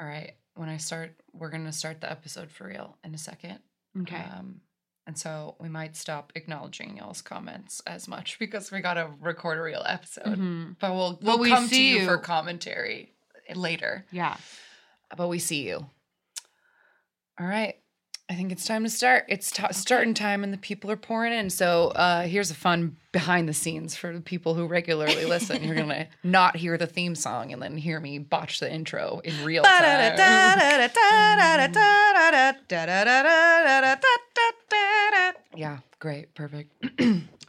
All right. When I start, we're going to start the episode for real in a second. Okay. Um, and so we might stop acknowledging y'all's comments as much because we got to record a real episode. Mhm. But we'll, we'll we come to see you for commentary later. Yeah. But we see you. All right. I think it's time to start. It's t- starting time and the people are pouring in. So uh, here's a fun behind the scenes for the people who regularly listen. You're going to not hear the theme song and then hear me botch the intro in real time. Yeah, great. Perfect.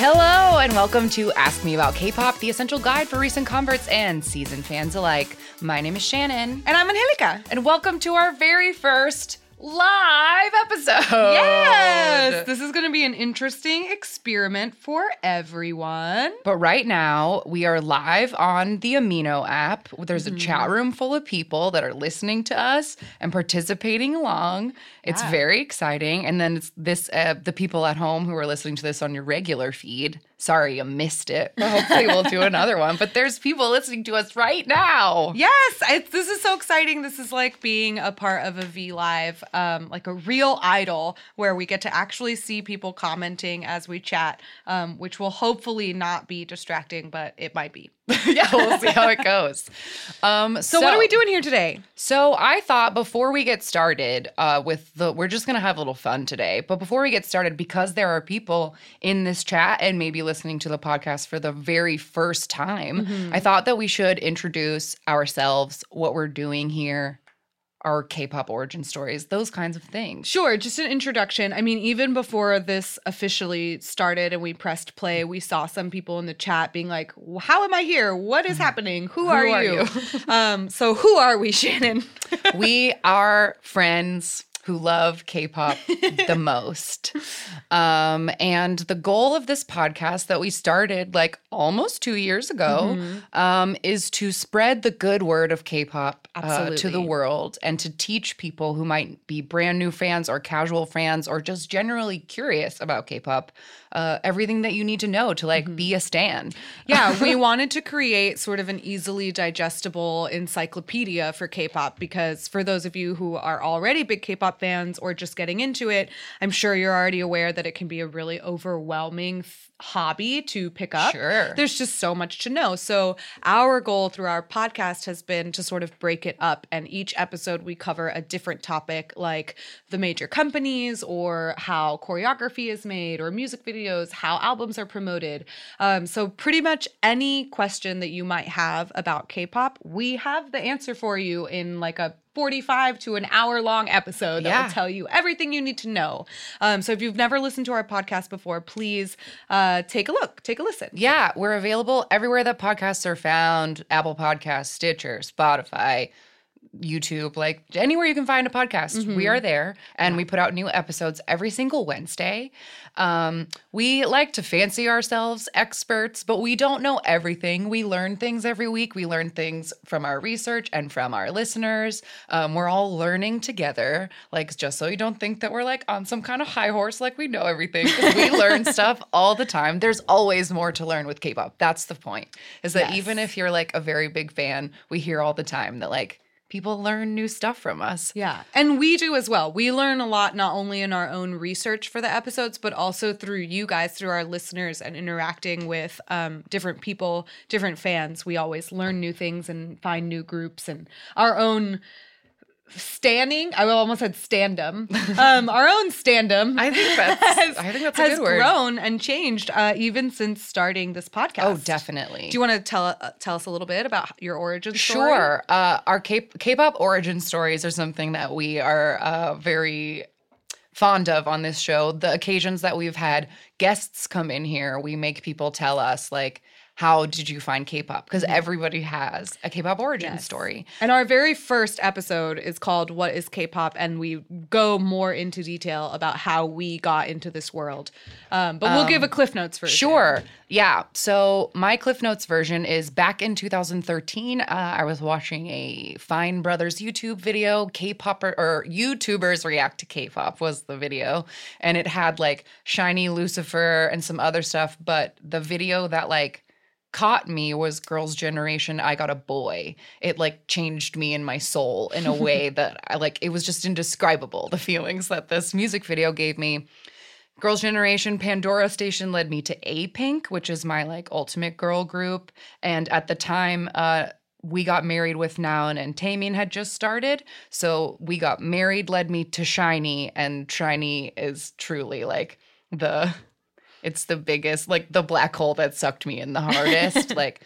Hello, and welcome to Ask Me About K pop, the essential guide for recent converts and seasoned fans alike. My name is Shannon, And I'm Angelica. and welcome to our very first live episode. Yes, this is going to be an interesting experiment for everyone. But right now, we are live on the Amino app. There's a chat room full of people that are listening to us and participating along. It's Yeah. very exciting. And then it's this uh, the people at home who are listening to this on your regular feed. Sorry, you missed it. Hopefully, we'll do another one. But there's people listening to us right now. Yes, it's, this is so exciting. This is like being a part of a V Live, um, like a real idol where we get to actually see people commenting as we chat, um, which will hopefully not be distracting, but it might be. yeah, we'll see how it goes. Um, So, what are we doing here today? So I thought before we get started uh, with the, we're just gonna have a little fun today. But before we get started, because there are people in this chat and maybe listening to the podcast for the very first time, I thought that we should introduce ourselves, what we're doing here, our K-pop origin stories, those kinds of things. Sure, just an introduction. I mean, even before this officially started and we pressed play, we saw some people in the chat being like, "How am I here? What is happening? Who, are, are you?" you? um, so who are we, Shannon? we are friends who love K-pop the most. Um, and the goal of this podcast that we started like almost two years ago Mm-hmm. um, is to spread the good word of K-pop uh, to the world and to teach people who might be brand new fans or casual fans or just generally curious about K-pop uh, everything that you need to know to like Mm-hmm. be a stan. yeah, we wanted to create sort of an easily digestible encyclopedia for K-pop because for those of you who are already big K-pop fans or just getting into it, I'm sure you're already aware that it can be a really overwhelming hobby to pick up. Sure. There's just so much to know. So our goal through our podcast has been to sort of break it up and each episode we cover a different topic like the major companies or how choreography is made or music videos, how albums are promoted. Um, so pretty much any question that you might have about K-pop, we have the answer for you in like a 45 to an hour long episode that Yeah. will tell you everything you need to know. Um, so if you've never listened to our podcast before, please uh, take a look, take a listen. Yeah, we're available everywhere that podcasts are found Apple Podcasts, Stitcher, Spotify, YouTube, like anywhere you can find a podcast. We are there and we put out new episodes every single Wednesday. Um, we like to fancy ourselves experts, but we don't know everything. We learn things every week. We learn things from our research and from our listeners. Um, we're all learning together, like just so you don't think that we're like on some kind of high horse, like we know everything. we learn stuff all the time. There's always more to learn with K-pop. That's the point. Is that Yes. even if you're like a very big fan, we hear all the time that like people learn new stuff from us. Yeah. And we do as well. We learn a lot not only in our own research for the episodes, but also through you guys, through our listeners and interacting with um, different people, different fans. We always learn new things and find new groups and our own standing. I almost said standum. Um, our own standum. I think that's has, I think that's a has good word. grown and changed uh, even since starting this podcast. Oh, definitely. Do you want to tell uh, tell us a little bit about your origin story? Sure. Uh, our K- K-pop origin stories are something that we are uh, very fond of on this show. The occasions that we've had guests come in here, we make people tell us like how did you find K-pop? Because everybody has a K-pop origin Yes. story. And our very first episode is called What is K-pop? And we go more into detail about how we got into this world. Um, but we'll give a Cliff Notes version. Sure. Yeah. So my Cliff Notes version is back in 2013. Uh, I was watching a Fine Brothers YouTube video. K-pop or YouTubers react to K-pop was the video, and it had like SHINee Lucifer and some other stuff. But the video that like caught me was Girls' Generation. I got a boy. It like changed me in my soul in a way that I like. It was just indescribable. The feelings that this music video gave me. Girls' Generation Pandora Station led me to A Pink, which is my like ultimate girl group. And at the time, uh, we got married with Naeun and Taemin had just started. So we got married, led me to SHINee, and SHINee is truly like the it's the biggest, like the black hole that sucked me in the hardest. like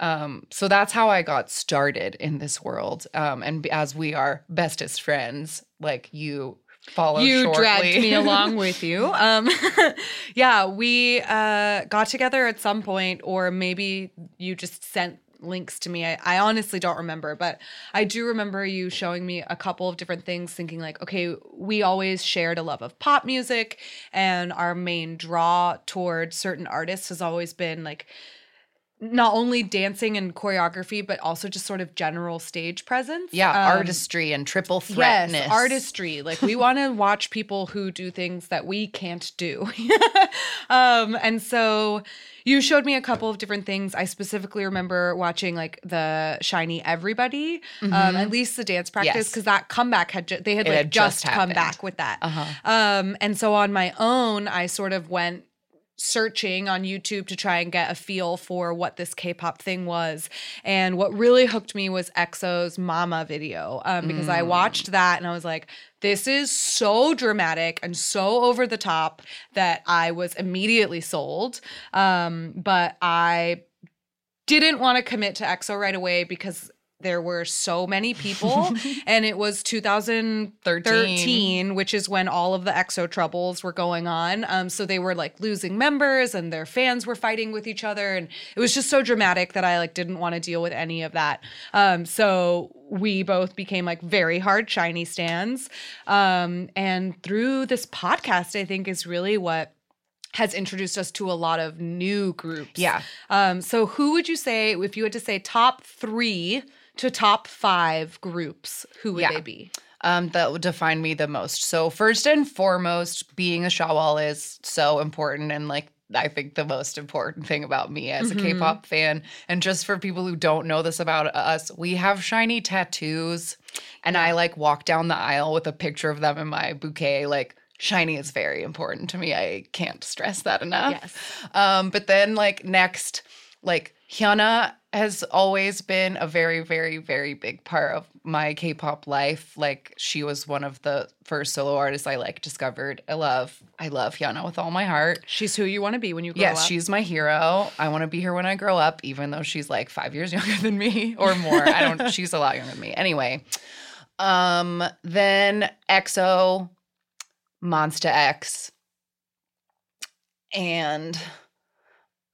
um, so that's how I got started in this world. Um, and as we are bestest friends, like you follow you shortly. dragged me along with you. Um, yeah, we uh, got together at some point, or maybe you just sent links to me. I, I honestly don't remember, but I do remember you showing me a couple of different things, thinking like, okay, we always shared a love of pop music, and our main draw toward certain artists has always been like not only dancing and choreography, but also just sort of general stage presence. Yeah, Um, artistry and triple threatness. Yes, artistry. Like we want to watch people who do things that we can't do. um, and so you showed me a couple of different things. I specifically remember watching like the SHINee Everybody, um, at least the dance practice, Mm-hmm. Yes. because that comeback had ju- they had It like had just, just come back with that. Uh-huh. Um, and so on my own, I sort of went searching on YouTube to try and get a feel for what this K-pop thing was. And what really hooked me was EXO's Mama video um, because I watched that and I was like, this is so dramatic and so over the top that I was immediately sold. Um, but I didn't want to commit to EXO right away because there were so many people and it was 2013 which is when all of the EXO troubles were going on um so they were like losing members and their fans were fighting with each other and it was just so dramatic that I like didn't want to deal with any of that um so we both became like very hard SHINee stands um and through this podcast I think is really what has introduced us to a lot of new groups. Yeah. Um, so who would you say, if you had to say top three to top five groups, who would Yeah. they be? um, that would define me the most. So first and foremost, being a Shawol is so important and like I think the most important thing about me as a Mhm. K-pop fan. And just for people who don't know this about us, we have SHINee tattoos. And I like walk down the aisle with a picture of them in my bouquet. Like SHINee is very important to me. I can't stress that enough. Yes. Um, but then like next, like Hyuna has always been a very, very, very big part of my K-pop life. Like she was one of the first solo artists I like discovered. I love, I love Hyuna with all my heart. She's who you want to be when you grow Yes, up. she's my hero. I want to be here when I grow up, even though she's like five years younger than me or more. I don't. she's a lot younger than me. Anyway, um, then EXO, Monsta X, and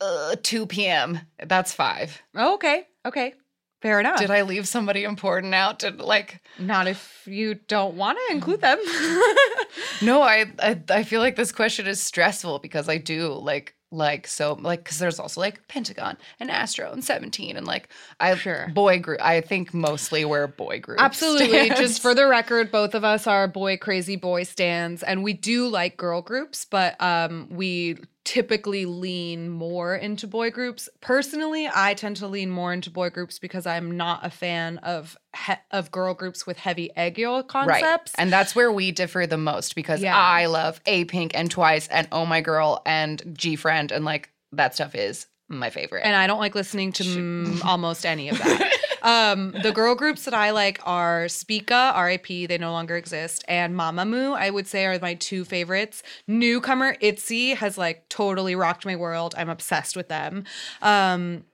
uh, 2PM That's five. Oh, okay. Okay. Fair enough. Did I leave somebody important out? Did like Not if you don't want to include them. no? I, I I feel like this question is stressful because I do like like so like because there's also like Pentagon and Astro and 17 and like I Sure. boy group. I think mostly we're boy group. Absolutely. stands. Just for the record, both of us are boy crazy boy stands, and we do like girl groups, but um, we typically lean more into boy groups. Personally, I tend to lean more into boy groups because I'm not a fan of he- of girl groups with heavy aegyo concepts. Right. And that's where we differ the most because Yeah. I love A Pink and Twice and Oh My Girl and G Friend and like that stuff is my favorite. and I don't like listening to mm, almost any of that. Um, the girl groups that I like are Spica, RIP, they no longer exist, and Mamamoo, I would say are my two favorites. Newcomer ITZY has like totally rocked my world. I'm obsessed with them. Um,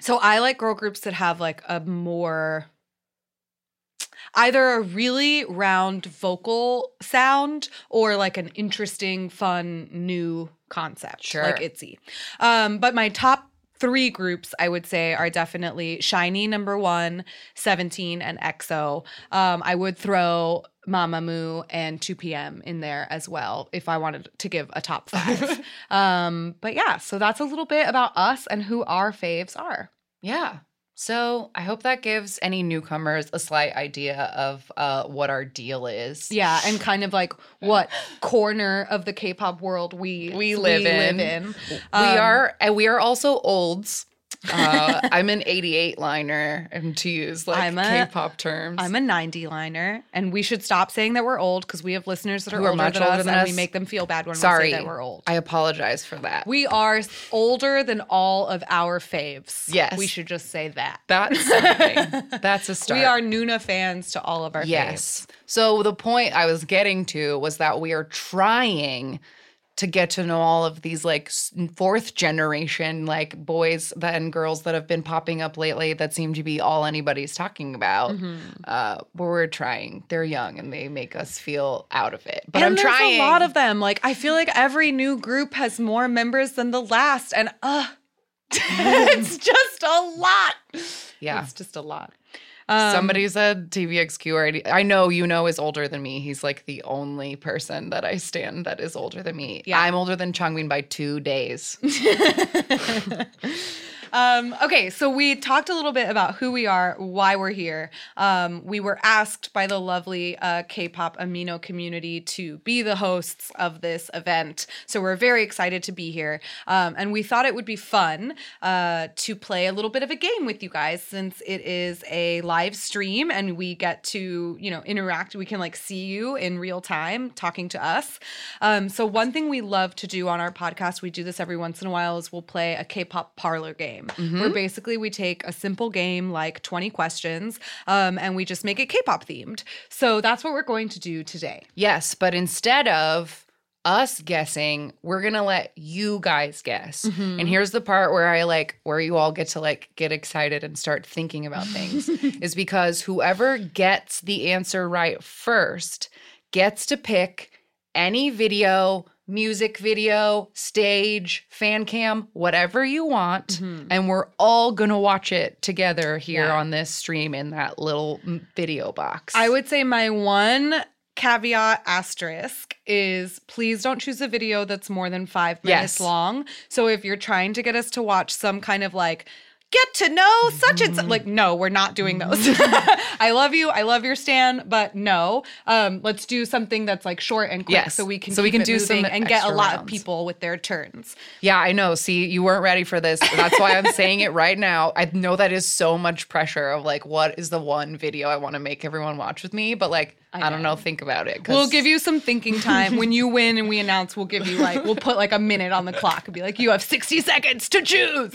so I like girl groups that have like a more either a really round vocal sound or like an interesting, fun, new concept, Sure. like ITZY. Um, but my top three groups I would say are definitely SHINee number one, 17, and EXO. Um, I would throw Mamamoo and 2PM in there as well if I wanted to give a top five. um, but yeah, so that's a little bit about us and who our faves are. Yeah. So I hope that gives any newcomers a slight idea of uh, what our deal is. Yeah, and kind of like what corner of the K-pop world we We live in. in. we Um, are, and we are also olds. Uh, I'm an 88 liner, and to use like I'm a- K-pop terms. I'm a 90 liner, and we should stop saying that we're old because we have listeners that are, Who are older much than older us, than and us. we make them feel bad when Sorry we say that we're old. I apologize for that. we are older than all of our faves. Yes. we should just say that. That's something. That's a start. We are noona fans to all of our faves. Yes. So the point I was getting to was that we are trying to get to know all of these like fourth generation like boys that and girls that have been popping up lately that seem to be all anybody's talking about. Mm-hmm. Uh, but we're trying. They're young and they make us feel out of it. But and I'm there's trying. a lot of them. Like I feel like every new group has more members than the last, and uh, it's just a lot. yeah. It's just a lot. Um, Somebody said TVXQ already. I know you know is older than me. He's like the only person that I stand that is older than me. Yeah. I'm older than Changmin by two days. Um, okay, so we talked a little bit about who we are, why we're here. Um, we were asked by the lovely uh, K-pop Amino community to be the hosts of this event, so we're very excited to be here. Um, and we thought it would be fun uh, to play a little bit of a game with you guys, since it is a live stream and we get to, you know, interact. We can like see you in real time talking to us. Um, so one thing we love to do on our podcast, we do this every once in a while, is we'll play a K-pop parlor game, where basically we take a simple game like 20 questions, um, and we just make it K-pop themed. So that's what we're going to do today. Yes, but instead of us guessing, we're gonna let you guys guess. And here's the part where I like where you all get to like get excited and start thinking about things is because whoever gets the answer right first gets to pick any video, music video, stage, fan cam, whatever you want, mm-hmm. and we're all gonna watch it together here Yeah. on this stream in that little video box. I would say my one caveat asterisk is please don't choose a video that's more than five minutes Yes. long. So if you're trying to get us to watch some kind of like get to know such and such, like no, we're not doing those. I love you, I love your stand, but no, um, let's do something that's like short and quick, Yes. so we can So we can do some and get a lot of people with their turns. Yeah, I know. See, you weren't ready for this. That's why I'm saying it right now. I know that is so much pressure of like, what is the one video I want to make everyone watch with me? But like, I, I don't know. know. Think about it. We'll give you some thinking time. when you win and we announce, we'll give you like, we'll put like a minute on the clock and be like, you have 60 seconds to choose.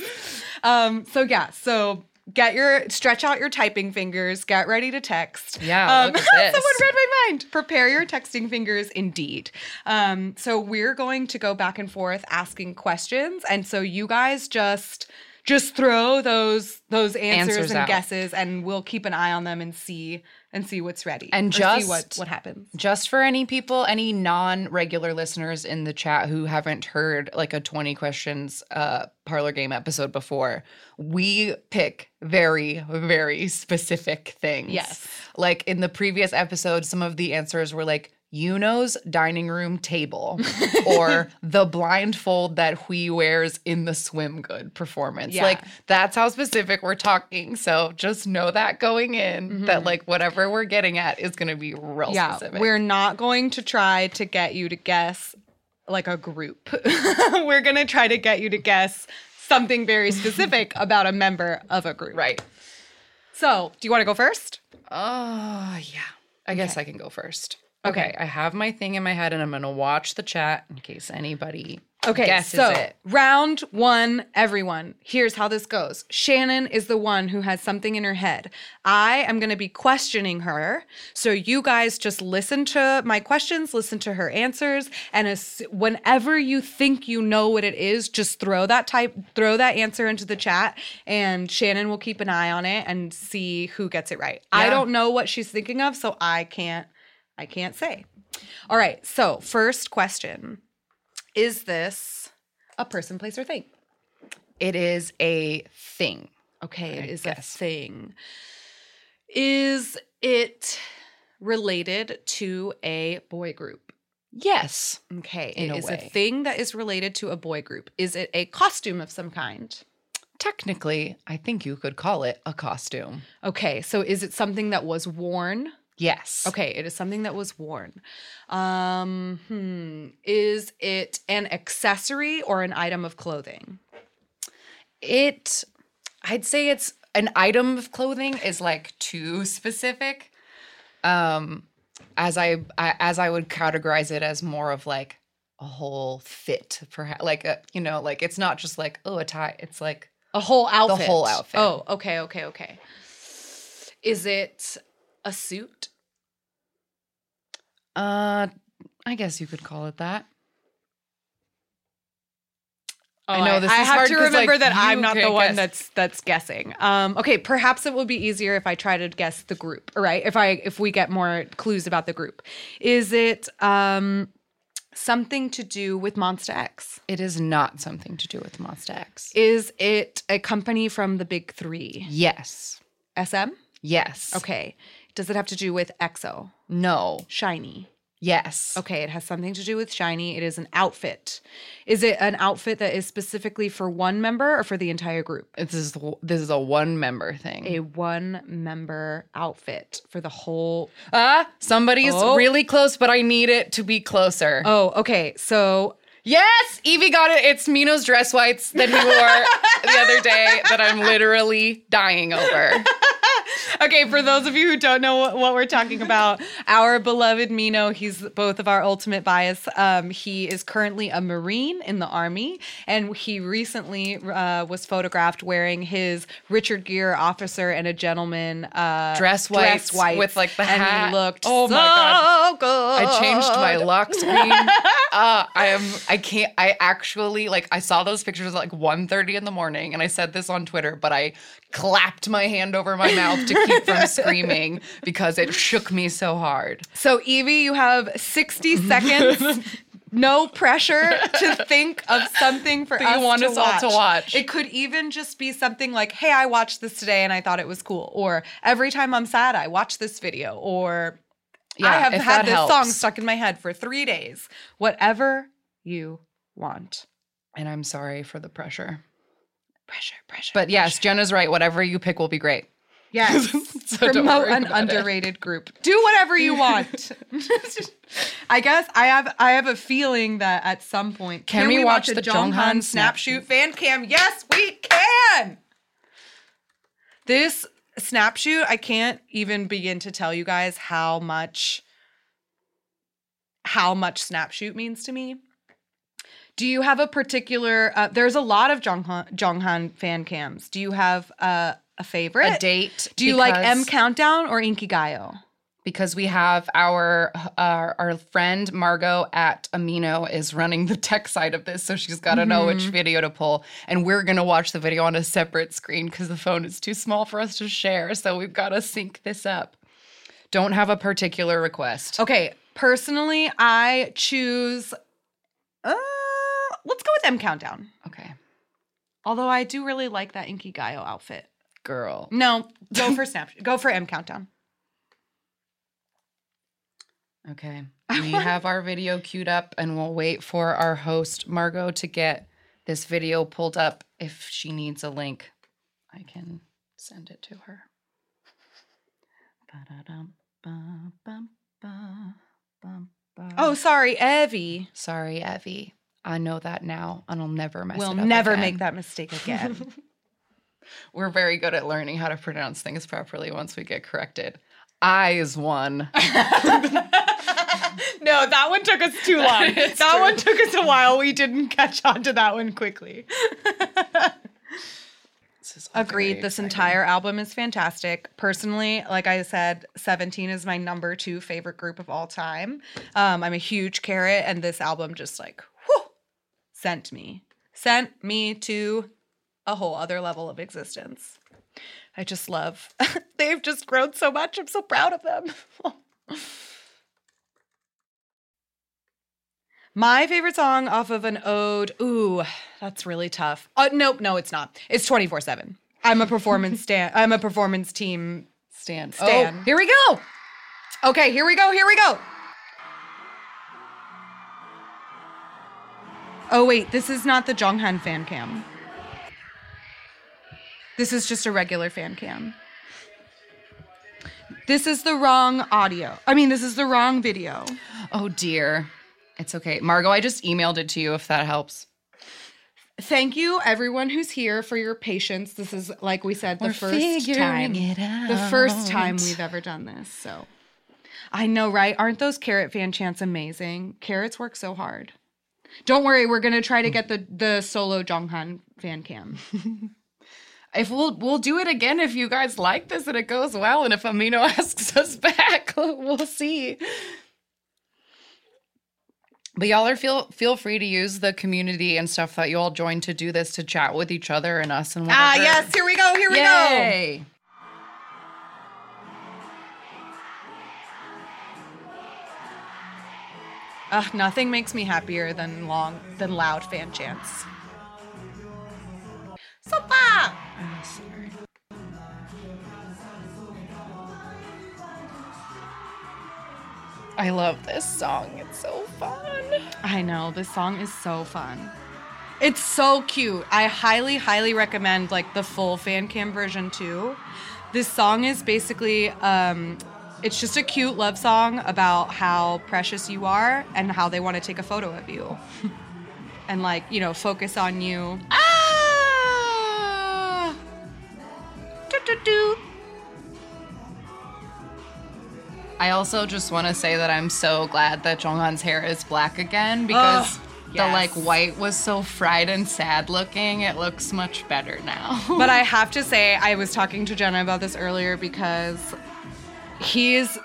Um, so yeah, so get your, stretch out your typing fingers, get ready to text. Yeah, Um, look at this. someone read my mind. Prepare your texting fingers indeed. Um, so we're going to go back and forth asking questions. And so you guys just, just throw those those answers, Answers and out. guesses and we'll keep an eye on them and see and see what's ready And just- see what what happens just for any people, any non-regular listeners in the chat who haven't heard like a 20 questions uh parlor game episode before, we pick very, very specific things. Yes. Like in the previous episode, some of the answers were like Yuno's dining room table or the blindfold that Hui wears in the swim good performance. Yeah. Like that's how specific we're talking. So just know that going in that like whatever we're getting at is going to be real Mm-hmm. yeah specific. we're not going to try to get you to guess like a group we're going to try to get you to guess something very specific about a member of a group right. so do you want to go first Oh, yeah. I guess I can go first. Okay. I have my thing in my head and I'm going to watch the chat in case anybody Okay, guesses so it. round one, everyone. Here's how this goes. Shannon is the one who has something in her head. I am going to be questioning her. So you guys just listen to my questions, listen to her answers, and as, whenever you think you know what it is, just throw that type, throw that answer into the chat, and Shannon will keep an eye on it and see who gets it right. I don't know what she's thinking of, so I can't, I can't say. All right. So first question. Is this a person, place, or thing? It is a thing. Okay, it I is guess. a thing. Is it related to a boy group? Yes. Okay, In it a is a thing that is related to a boy group. Is it a costume of some kind? Technically, I think you could call it a costume. Okay, so is it something that was worn? Yes. Okay, it is something that was worn. Um, hmm. Is it an accessory or an item of clothing? It, I'd say it's an item of clothing is like too specific. Um, as I, I as I would categorize it as more of like a whole fit, perhaps like a you know like it's not just like oh a tie. It's like A whole outfit. The whole outfit. Oh, okay, okay, okay. Is it a suit? Uh, I guess you could call it that. Oh, I know this I is have hard to remember like, that I'm not the one guess. that's that's guessing. Um, okay, perhaps it will be easier if I try to guess the group, right? If I if we get more clues about the group. Is it um something to do with Monsta X? It is not something to do with Monsta X. Is it a company from the big three? yes. SM? Yes. Okay. Does it have to do with EXO? No. SHINee. Yes. Okay, it has something to do with SHINee. It is an outfit. Is it an outfit that is specifically for one member or for the entire group? This is this is a one member thing. A one member outfit for the whole. Ah, somebody's Oh. really close, but I need it to be closer. Oh, okay. So Yes, Evie got it. It's Minho's dress whites that he wore the other day that I'm literally dying over. Okay, for those of you who don't know what, what we're talking about, our beloved Minho, he's both of our ultimate bias. Um, he is currently a Marine in the Army, and he recently uh, was photographed wearing his Richard Gere officer and a gentleman uh, Dress whites with, like, the and hat. he looked Oh so my God. good. I changed my lock screen. Uh, I am. I can't. I actually like. I saw those pictures at like 1.30 in the morning, and I said this on Twitter, but I clapped my hand over my mouth to keep from screaming because it shook me so hard. So, Evie, you have 60 seconds. No pressure to think of something for That us you want to us all to watch. It could even just be something like, "Hey, I watched this today and I thought it was cool," or "Every time I'm sad, I watch this video," or "I have had this song stuck in my head for three days." Whatever you want. And I'm sorry for the pressure. Pressure, pressure. But yes, Jenna's right. Whatever you pick will be great. yes, So promote an about it. underrated group. Do whatever you want. I guess I have I have a feeling that at some point Can we watch a the Jeonghan Jeonghan snap snap fan cam? Yes, we can. This snap shoot, I can't even begin to tell you guys how much how much snap shoot means to me. Do you have a particular? Uh, there's a lot of Jeonghan Jeonghan fan cams. Do you have uh, a favorite? A date. Do you like M Countdown or Inkigayo? because we have our our our friend Margot at Amino is running the tech side of this, so she's got to know which video to pull, and we're gonna watch the video on a separate screen because the phone is too small for us to share. So we've got to sync this up. Don't have a particular request. Okay, personally, I choose. Uh, let's go with M Countdown. Okay, Although I do really like that Inkigayo outfit. girl. No, go for Snap. go for M Countdown. Okay, we have our video queued up, and we'll wait for our host Margot to get this video pulled up. If she needs a link, I can send it to her. Ba-da-dum, ba, bum, ba, bum, ba. Oh, sorry, Evie. sorry, Evie. I know that now, and I'll never mess We'll it up. never again. make that mistake again. We're very good at learning how to pronounce things properly once we get corrected. I is one. no, that one took us too long. It's that true. one took us a while. We didn't catch on to that one quickly. This is Agreed. This entire album is fantastic. Personally, like I said, 17 is my number two favorite group of all time. Um, I'm a huge Carat, and this album just like whew, sent me, sent me to a whole other level of existence. I just love. They've just grown so much. I'm so proud of them. My favorite song off of an ode. Ooh, that's really tough. Uh, nope, no, it's not. It's 24 7. I'm a performance stand. I'm a performance team. Stan. Stan. Oh, here we go. Okay, here we go. Here we go. Oh wait, this is not the Jeonghan fan cam. This is just a regular fan cam. This is the wrong audio. I mean, this is the wrong video. Oh dear. It's okay. Margot, I just emailed it to you if that helps. Thank you, everyone who's here, for your patience. This is, like we said, the We're first figuring time. The first time we've ever done this. So I know, right? Aren't those Carat fan chants amazing? Carats work so hard. Don't worry, we're gonna try to get the the solo Jeonghan fan cam. If we'll we'll do it again if you guys like this and it goes well, and if Amino asks us back, we'll see. But y'all are feel feel free to use the community and stuff that you all joined to do this to chat with each other and us and whatever. Ah, yes, here we go, here we go. Ugh, nothing makes me happier than long than loud fan chants. Sopa! I love this song. It's so fun. I know, this song is so fun. It's so cute. I highly, highly recommend like the full fan cam version too. This song is basically um it's just a cute love song about how precious you are and how they want to take a photo of you. and like, you know, focus on you. Ah! Do-do-do. I also just want to say that I'm so glad that Jeonghan's hair is black again because Ugh, the yes. like white was so fried and sad looking. It looks much better now. But I have to say, I was talking to Jenna about this earlier because he's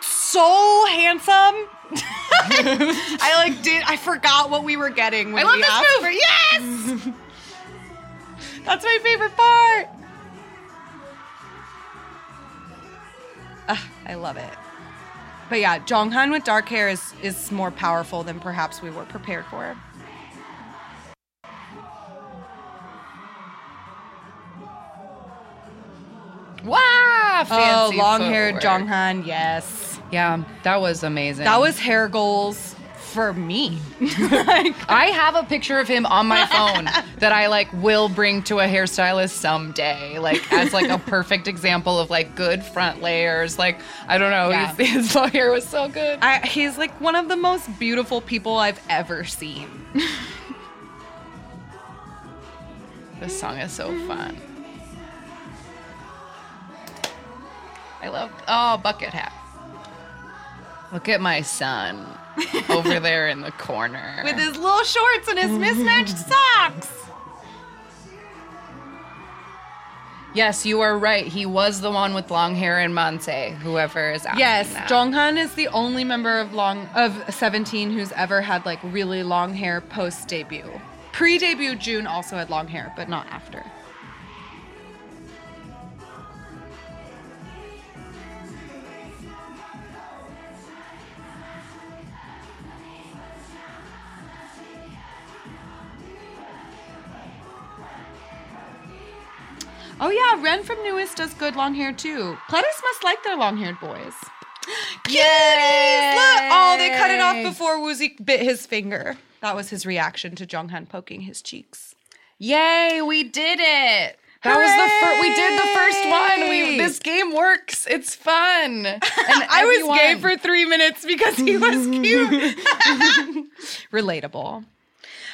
so handsome. I like did I forgot what we were getting when I love we this asked move. for yes. That's my favorite part. Ugh, I love it. But yeah, Jeonghan with dark hair is is more powerful than perhaps we were prepared for. Wow! Oh, long-haired footwork. Jeonghan, yes. Yeah, that was amazing. That was hair goals for me. I have a picture of him on my phone that I like will bring to a hairstylist someday, like as like a perfect example of like good front layers. Like I don't know, Yeah. his, his long hair was so good. I, he's like one of the most beautiful people I've ever seen. This song is so fun. I love oh bucket hat. Look at my son over there in the corner. With his little shorts and his mismatched socks. yes, you are right. He was the one with long hair in Mansae. Whoever is asking Yes, that. Jeonghan is the only member of long of 17 who's ever had like really long hair post debut. Pre debut, Jun also had long hair, but not after. Oh yeah, Ren from NU'EST does good long hair too. Pledis must like their long haired boys. Cuties! Look! Oh, they cut it off before Woozi bit his finger. That was his reaction to Jeonghan poking his cheeks. Yay, we did it. That was the first. We did the first one. We this game works. It's fun. And I was gay for three minutes because he was cute. Relatable.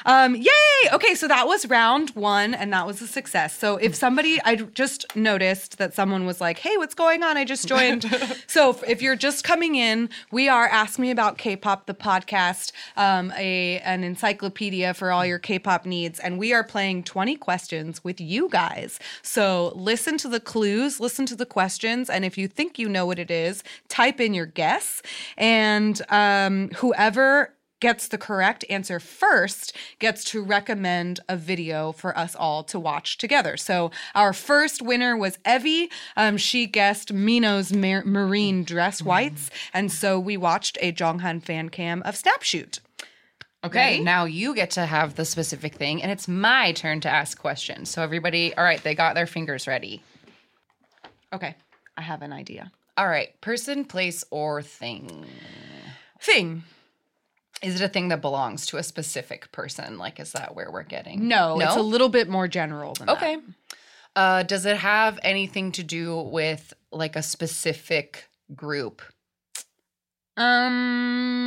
Um, yay! Okay, so that was round one, and that was a success. So if somebody, I just noticed that someone was like, "Hey, what's going on? I just joined." so if- if you're just coming in, we are Ask Me About K-pop, the podcast, um, a an encyclopedia for all your K-pop needs, and we are playing 20 questions with you guys. So listen to the clues, listen to the questions, and if you think you know what it is, type in your guess, and um, whoever gets the correct answer first gets to recommend a video for us all to watch together. So our first winner was Evie. Um, she guessed Minho's mar- marine dress whites, and so we watched a Jeonghan fan cam of Snapshoot. Okay, Ready? now you get to have the specific thing, and it's my turn to ask questions. So, everybody, all right, they got their fingers ready. Okay, I have an idea. All right, person, place, or thing. Thing. Is it a thing that belongs to a specific person? Like, is that where we're getting? No, it's a little bit more general than that. Okay. Uh, does it have anything to do with like a specific group? Um.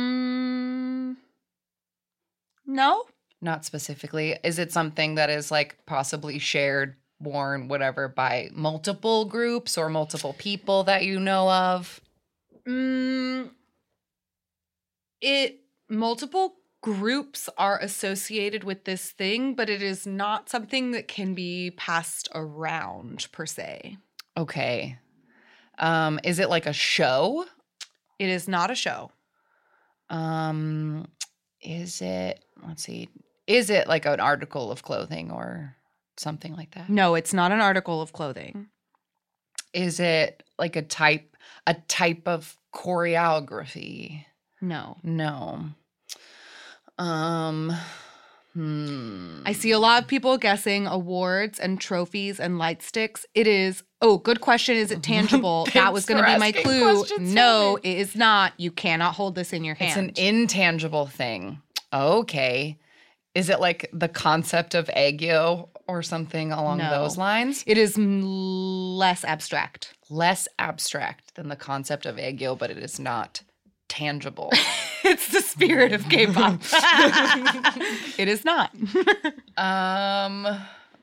No. Not specifically. Is it something that is like possibly shared, worn, whatever, by multiple groups or multiple people that you know of? Mm, it multiple groups are associated with this thing, but it is not something that can be passed around per se. Okay. Um, is it like a show? It is not a show. Um, is it? Let's see. Is it like an article of clothing or something like that? No, it's not an article of clothing. Is it like a type a type of choreography? No. No. Um hmm. I see a lot of people guessing awards and trophies and light sticks. It is, oh, good question. Is it tangible? that was going to be my clue. No, it is not. You cannot hold this in your hand. It's an intangible thing. Okay. Is it like the concept of aegyo or something along No. those lines? it is m- less abstract. Less abstract than the concept of aegyo, but it is not tangible. it's the spirit of K-pop. it is not. um,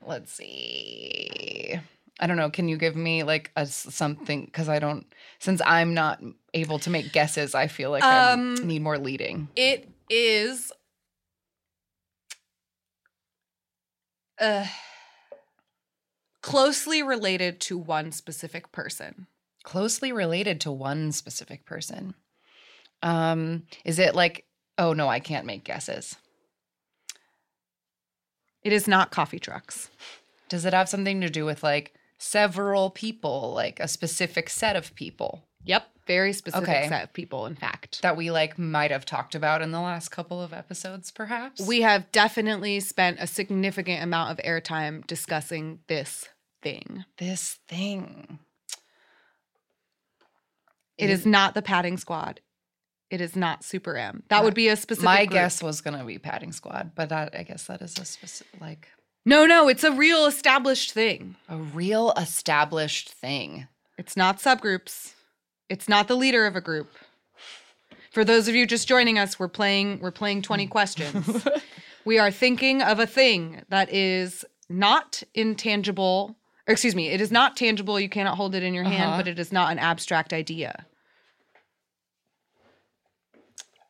let's see. I don't know. Can you give me like a something? Because I don't. Since I'm not able to make guesses, I feel like I Um, need more leading. It is uh, closely related to one specific person. Closely related to one specific person. Um, is it like? Oh no, I can't make guesses. It is not coffee trucks. Does it have something to do with like several people, like a specific set of people Yep. Very specific Okay. set of people, in fact. that we like might have talked about in the last couple of episodes, perhaps? We have definitely spent a significant amount of airtime discussing this thing. this thing. It is not the padding squad. It is not Super M. That would be a specific. My group. guess was gonna be padding squad, but that I guess that is a specific like No, no, it's a real established thing. a real established thing. It's not subgroups. It's not the leader of a group. For those of you just joining us, we're playing we're playing 20 questions. we are thinking of a thing that is not intangible. Or excuse me, it is not tangible. You cannot hold it in your hand, Uh-huh. but it is not an abstract idea.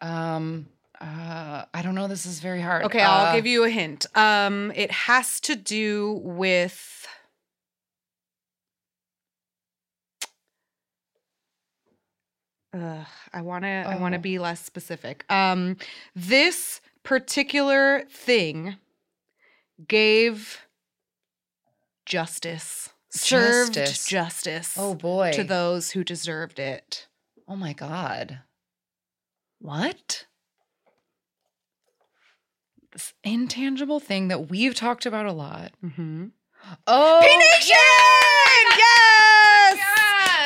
Um uh I don't know this is very hard. Okay, I'll Uh, give you a hint. Um, it has to do with Ugh, I want to I want to Oh. be less specific. Um this particular thing gave justice. Served Justice. justice Oh boy. to those who deserved it. Oh my god. What? This intangible thing that we've talked about a lot. Mhm. Oh, P Nation! Yes!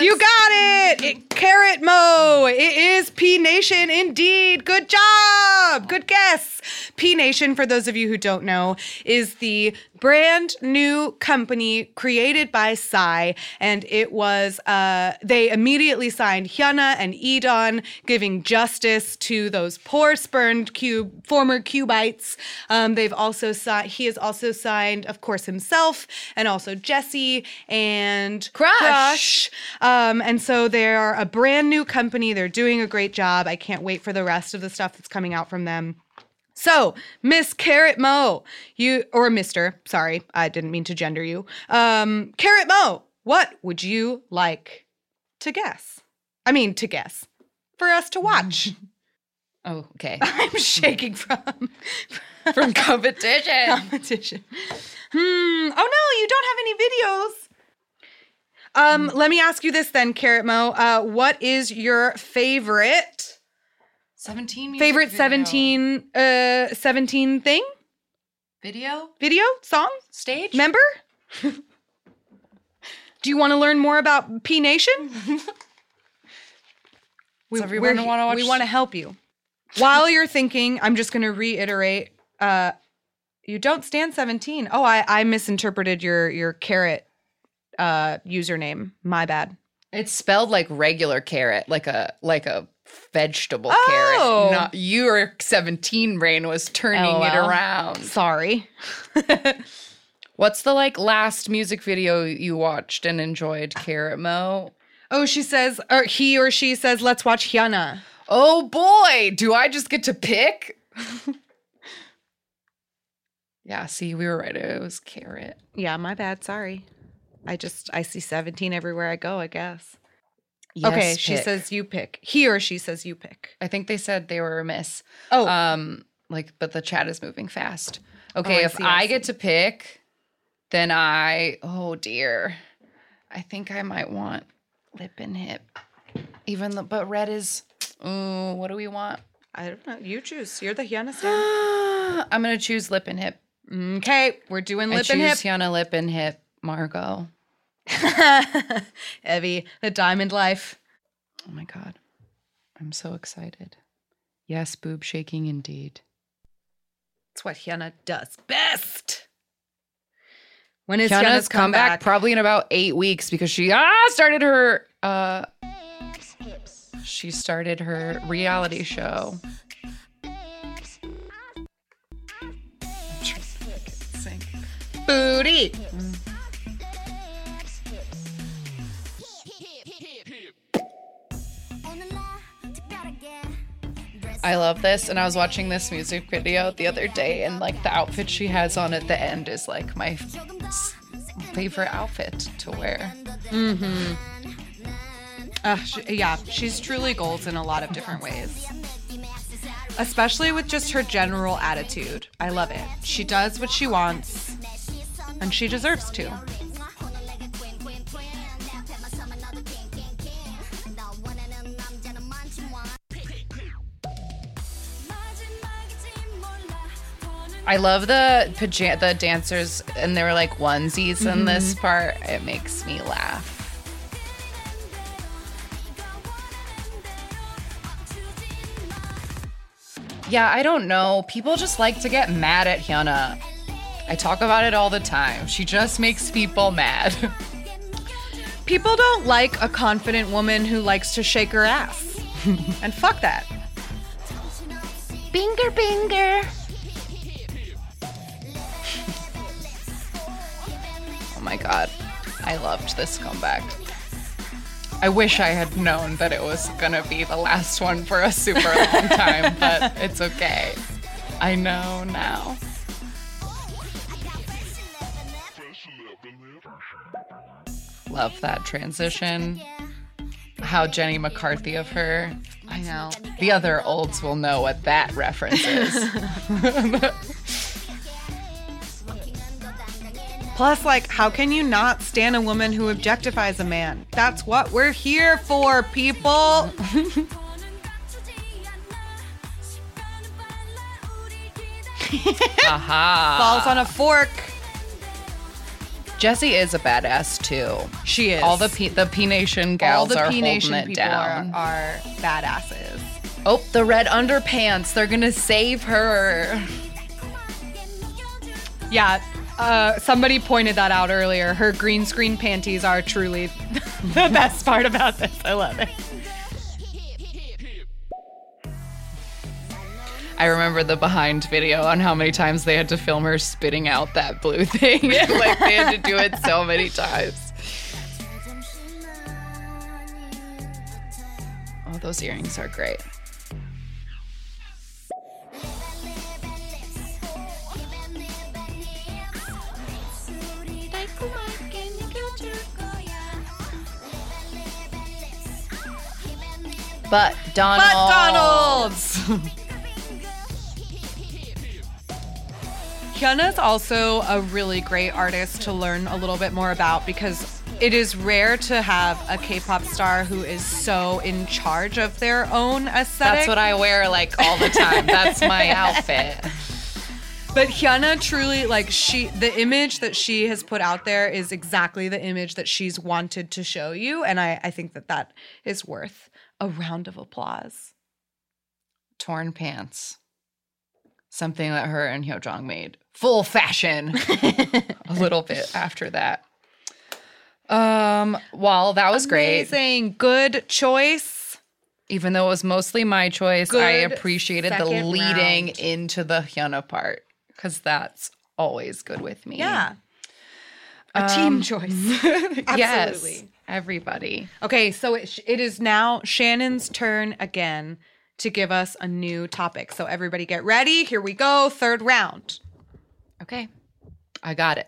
Yes! You got it! it! Carrot Mo! It is P Nation indeed. Good job! Good guess. P Nation, for those of you who don't know, is the brand new company created by Psy, and it was uh they immediately signed Hyuna and E'Dawn, giving justice to those poor spurned cube former Cubites. Um, they've also signed he has also signed, of course, himself and also Jessi and Crush. Crush. Um, and so they're a brand new company. They're doing a great job. I can't wait for the rest of the stuff that's coming out from them. So, Miss Carrot Mo, you or Mister, sorry, I didn't mean to gender you. Um, Carrot Mo, what would you like to guess? I mean, to guess for us to watch. Oh, okay. I'm shaking from From competition. competition. Hmm. Oh no, you don't have any videos. Um, let me ask you this then, Carrot Mo. Uh, what is your favorite 17 music Favorite video. 17 uh 17 thing? video Video? Song? stage. Member? Do you want to learn more about P Nation? Everyone we're- wanna watch- We want to help you. While you're thinking, I'm just going to reiterate. Uh, you don't stand 17. Oh, I I misinterpreted your your carrot uh username. My bad. It's spelled like regular carrot, like a like a vegetable Oh. carrot. Not your 17 brain was turning it around. Sorry. What's the like last music video you watched and enjoyed, Carrot Mo? Oh, she says, or he or she says, let's watch Hyuna. Oh boy, do I just get to pick? yeah, see, we were right. It was carrot. Yeah, my bad. Sorry. I just I see 17 everywhere I go, I guess. Yes, okay, she says you pick. He or she says you pick. I think they said they were remiss. Oh, Um, like, but the chat is moving fast. Okay, I if see, I I, see. get to pick, then I oh dear. I think I might want lip and hip. Even though but red is ooh, what do we want? I don't know. You choose. You're the Hyuna. I'm gonna choose lip and hip. Okay, we're doing lip choose and hip. Hyuna lip and hip, Margot. Evie, the diamond life. Oh my god. I'm so excited. Yes, boob shaking indeed. It's what Hyuna does best. When is Hyuna's Hyuna's comeback comeback? probably in about eight weeks because she ah started her uh she started her reality show. Booty. I love this, and I was watching this music video the other day, and like the outfit she has on at the end is like my favorite outfit to wear. Uh, sh- yeah, she's truly goals in a lot of different ways. Especially with just her general attitude. I love it. She does what she wants, and she deserves to. I love the paja- the dancers, and they were like onesies in this mm-hmm. part. It makes me laugh. Yeah, I don't know. People just like to get mad at Hyuna. I talk about it all the time. She just makes people mad. People don't like a confident woman who likes to shake her ass. and fuck that. Binger, binger. My god. I loved this comeback. I wish I had known that it was gonna be the last one for a super long time, but it's okay. I know now. Love that transition. How Jenny McCarthy of her. I know. The other olds will know what that reference is. Plus, like, how can you not stand a woman who objectifies a man? That's what we're here for, people. Aha. Balls on a fork. Jessi is a badass too. She is. All the P- the P Nation All gals the are P holding it people are, down. are badasses. Oh, the red underpants. They're gonna save her. Yeah, uh, somebody pointed that out earlier. Her green screen panties are truly the best part about this. I love it. I remember the behind video on how many times they had to film her spitting out that blue thing. like they had to do it so many times. Oh, those earrings are great. But Donald. McDonald's. Hyuna's also a really great artist to learn a little bit more about because it is rare to have a K-pop star who is so in charge of their own aesthetic. That's what I wear like all the time. That's my outfit. But Hyuna truly like she the image that she has put out there is exactly the image that she's wanted to show you and I I think that that is worth a round of applause. Torn pants. Something that her and Hyojong made full fashion a little bit after that. Um, well, that was great. Amazing. Good choice. Even though it was mostly my choice, I appreciated the leading round. into the Hyuna part because that's always good with me. Yeah. A Um, team choice. Yes. Everybody. Okay, so it, it is now Shannon's turn again to give us a new topic. So everybody get ready. Here we go. Third round. Okay. I got it.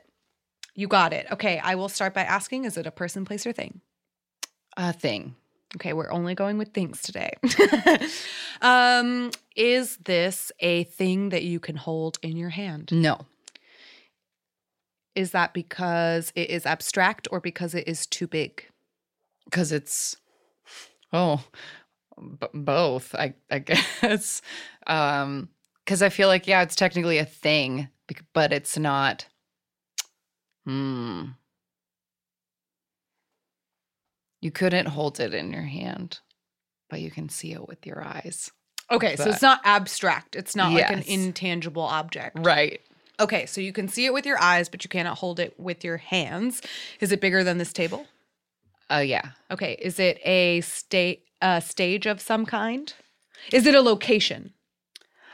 You got it. Okay, I will start by asking is it a person, place, or thing? A thing. Okay, we're only going with things today. um, is this a thing that you can hold in your hand? No. Is that because it is abstract or because it is too big? Because it's, oh, b- both, I, I guess. Um, because I feel like, yeah, it's technically a thing, but it's not. Hmm. You couldn't hold it in your hand, but you can see it with your eyes. Okay, so it's not abstract. It's not like an intangible object. Right. Okay, so you can see it with your eyes, but you cannot hold it with your hands. Is it bigger than this table? Uh, yeah. Okay, is it a state a stage of some kind? Is it a location?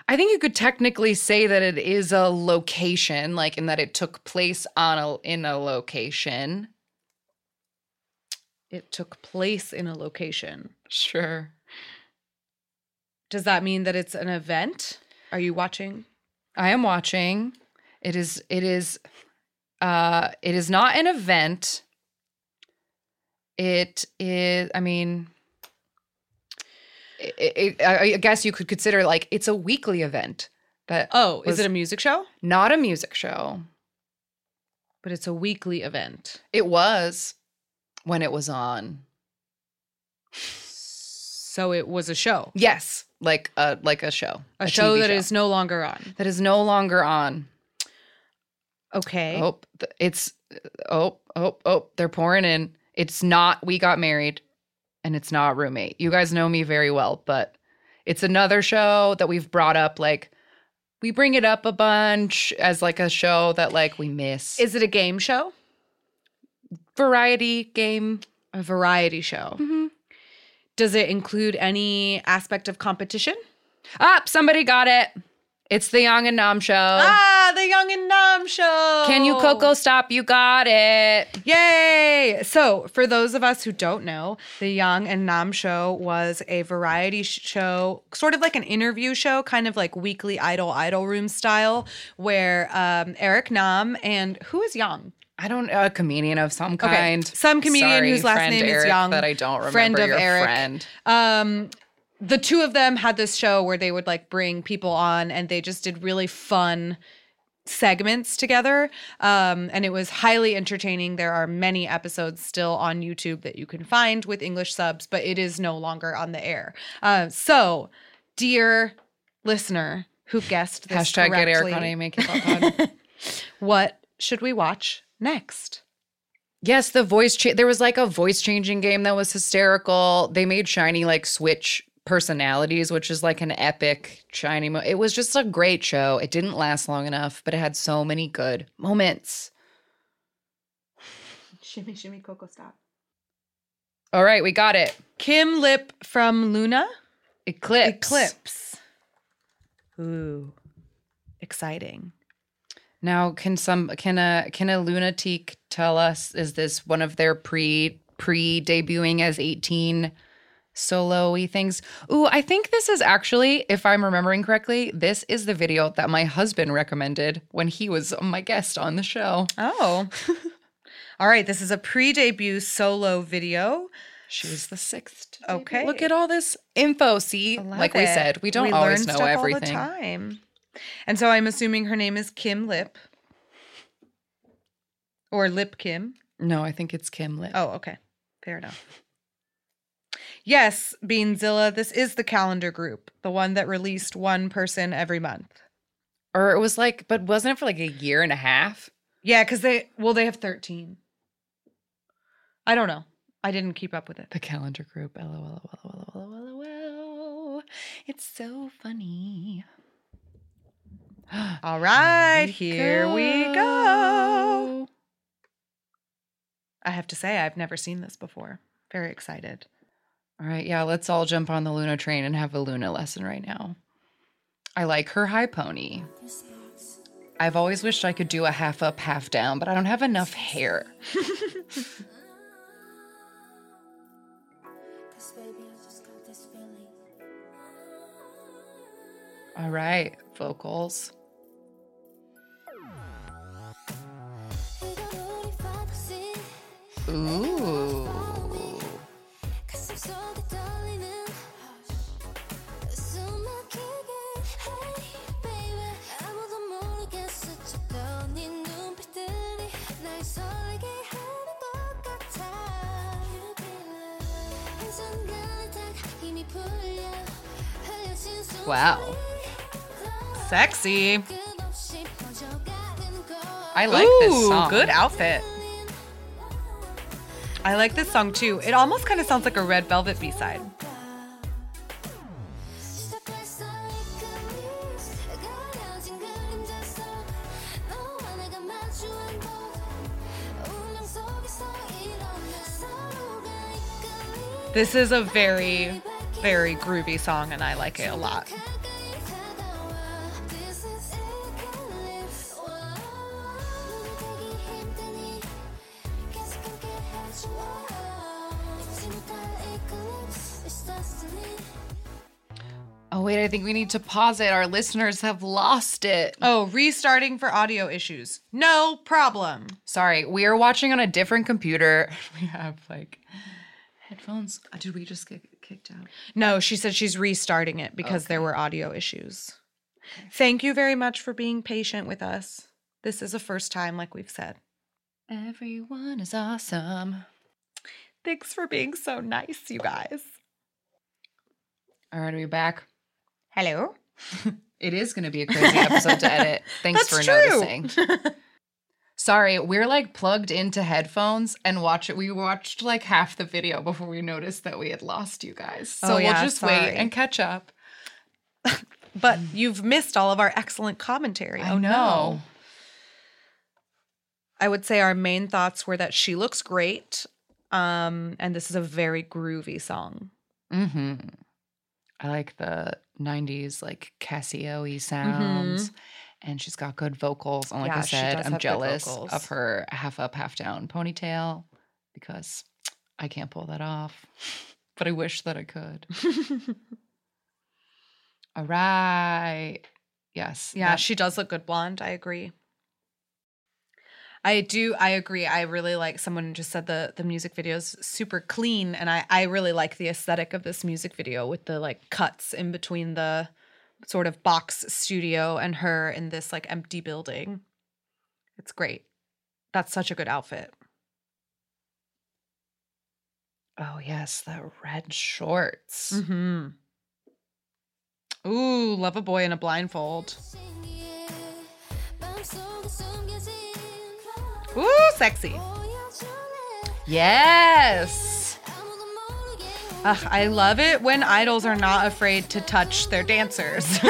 I think you could technically say that it is a location, like in that it took place on a in a location. It took place in a location. Sure. Does that mean that it's an event? Are you watching? I am watching. It is it is uh it is not an event. It is I mean it, it, I I guess you could consider like it's a weekly event that Oh, is it a music show? not a music show. But it's a weekly event. It was when it was on. So it was a show. Yes, like a like a show. A, show TV that is no longer on. that is no longer on. Okay. Oh, it's oh oh oh they're pouring in. It's not we got married, and it's not roommate. You guys know me very well, but it's another show that we've brought up. Like we bring it up a bunch as like a show that like we miss. Is it a game show? variety game. A variety show. Mhm. Does it include any aspect of competition? Ah, somebody got it. It's the Young and Nam show. Ah, the Young and Nam show. Can you Coco stop? You got it. Yay! So, for those of us who don't know, the Young and Nam show was a variety show, sort of like an interview show, kind of like weekly Idol Idol Room style, where um, Eric Nam and who is Young? I don't a comedian of some kind. Some comedian Sorry, whose last name is Young, That I don't remember. friend of Eric. friend. Um, the two of them had this show where they would like bring people on and they just did really fun segments together. Um, and it was highly entertaining. There are many episodes still on YouTube that you can find with English subs, but it is no longer on the air. Uh, so, dear listener who guessed this Hashtag get Eric correctly, on a make it pod. what should we watch next? Yes, the voice cha- there was like a voice changing game that was hysterical. They made SHINee like switch personalities, which is like an epic SHINee. Mo- it was just a great show. It didn't last long enough, but it had so many good moments. Shimmy, shimmy, Coco, stop. All right, we got it. Kim Lip from LOONA. Eclipse. Eclipse. Ooh, exciting. Now, can some can a can a lunatic tell us is this one of their pre pre debuting as 18 solo-y things? Ooh, I think this is actually, if I'm remembering correctly, this is the video that my husband recommended when he was my guest on the show. Oh. All right, this is a pre-debut solo video. She was the sixth. Okay. Look at all this info. See, like we said, we don't We always know stuff everything. All the time. And so I'm assuming her name is Kim Lip. Or Lip Kim. No, I think it's Kim Lip. Oh, okay. Fair enough. Yes, Beanzilla, this is the calendar group, the one that released one person every month. Or it was like, but wasn't it for like a year and a half? Yeah, because they, well, they have 13. I don't know. I didn't keep up with it. The calendar group. LOL, LOL, LOL, LOL, LOL. It's so funny. All right, here we go. I have to say, I've never seen this before. Very excited. All right, yeah, let's all jump on the LOONA train and have a LOONA lesson right now. I like her high pony. I've always wished I could do a half up, half down, but I don't have enough hair. All right, vocals. Ooh. Wow. Sexy. I like this Ooh, song. Good outfit. I like this song too. It almost kind of sounds like a Red Velvet B side. This is a very, very groovy song, and I like it a lot. Oh, wait, I think we need to pause it. Our listeners have lost it. Oh, restarting for audio issues. No problem. Sorry, we are watching on a different computer. We have like headphones. Uh, Did we just get kicked out? No, she said she's restarting it because there were audio issues. Thank you very much for being patient with us. This is a first time, like we've said. Everyone is awesome. Thanks for being so nice, you guys. All right, are we back? Hello. It is going to be a crazy episode to edit. Thanks That's for true. noticing. Sorry, we're like plugged into headphones and watch it. We watched like half the video before we noticed that we had lost you guys. So Oh, we'll just sorry. wait and catch up. But you've missed all of our excellent commentary. I oh know. no. I would say our main thoughts were that she looks great. Um, and this is a very groovy song. Mm-hmm. I like the 90s like Casio sounds. And she's got good vocals. And like Yeah, I said, I'm jealous of her half up, half down ponytail because I can't pull that off. But I wish that I could. All right. Yes. Yeah, that- she does look good blonde. I agree. I do. I agree. I really like. Someone just said the the music video is super clean, and I I really like the aesthetic of this music video with the like cuts in between the sort of box studio and her in this like empty building. It's great. That's such a good outfit. Oh, yes. The red shorts. Mm-hmm. Ooh, love a boy in a blindfold. Ooh, sexy. Yes. Ugh, I love it when idols are not afraid to touch their dancers.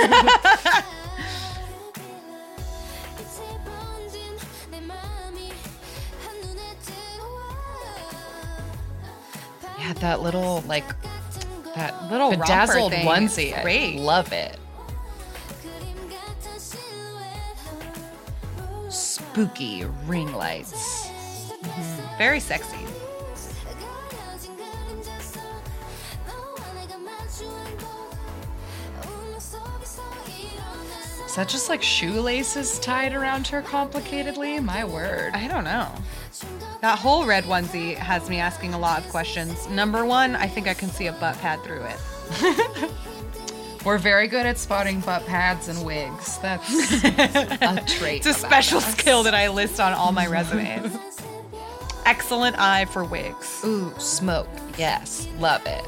Yeah, that little like that Little bedazzled thing onesie. great. I love it. Spooky ring lights. Mm-hmm. Very sexy. That just like shoelaces tied around her complicatedly? My word. I don't know. That whole red onesie has me asking a lot of questions. Number one, I think I can see a butt pad through it. We're very good at spotting butt pads and wigs. That's a trait. It's a special us. skill that I list on all my resumes. excellent eye for wigs. Ooh, smoke. Yes, love it.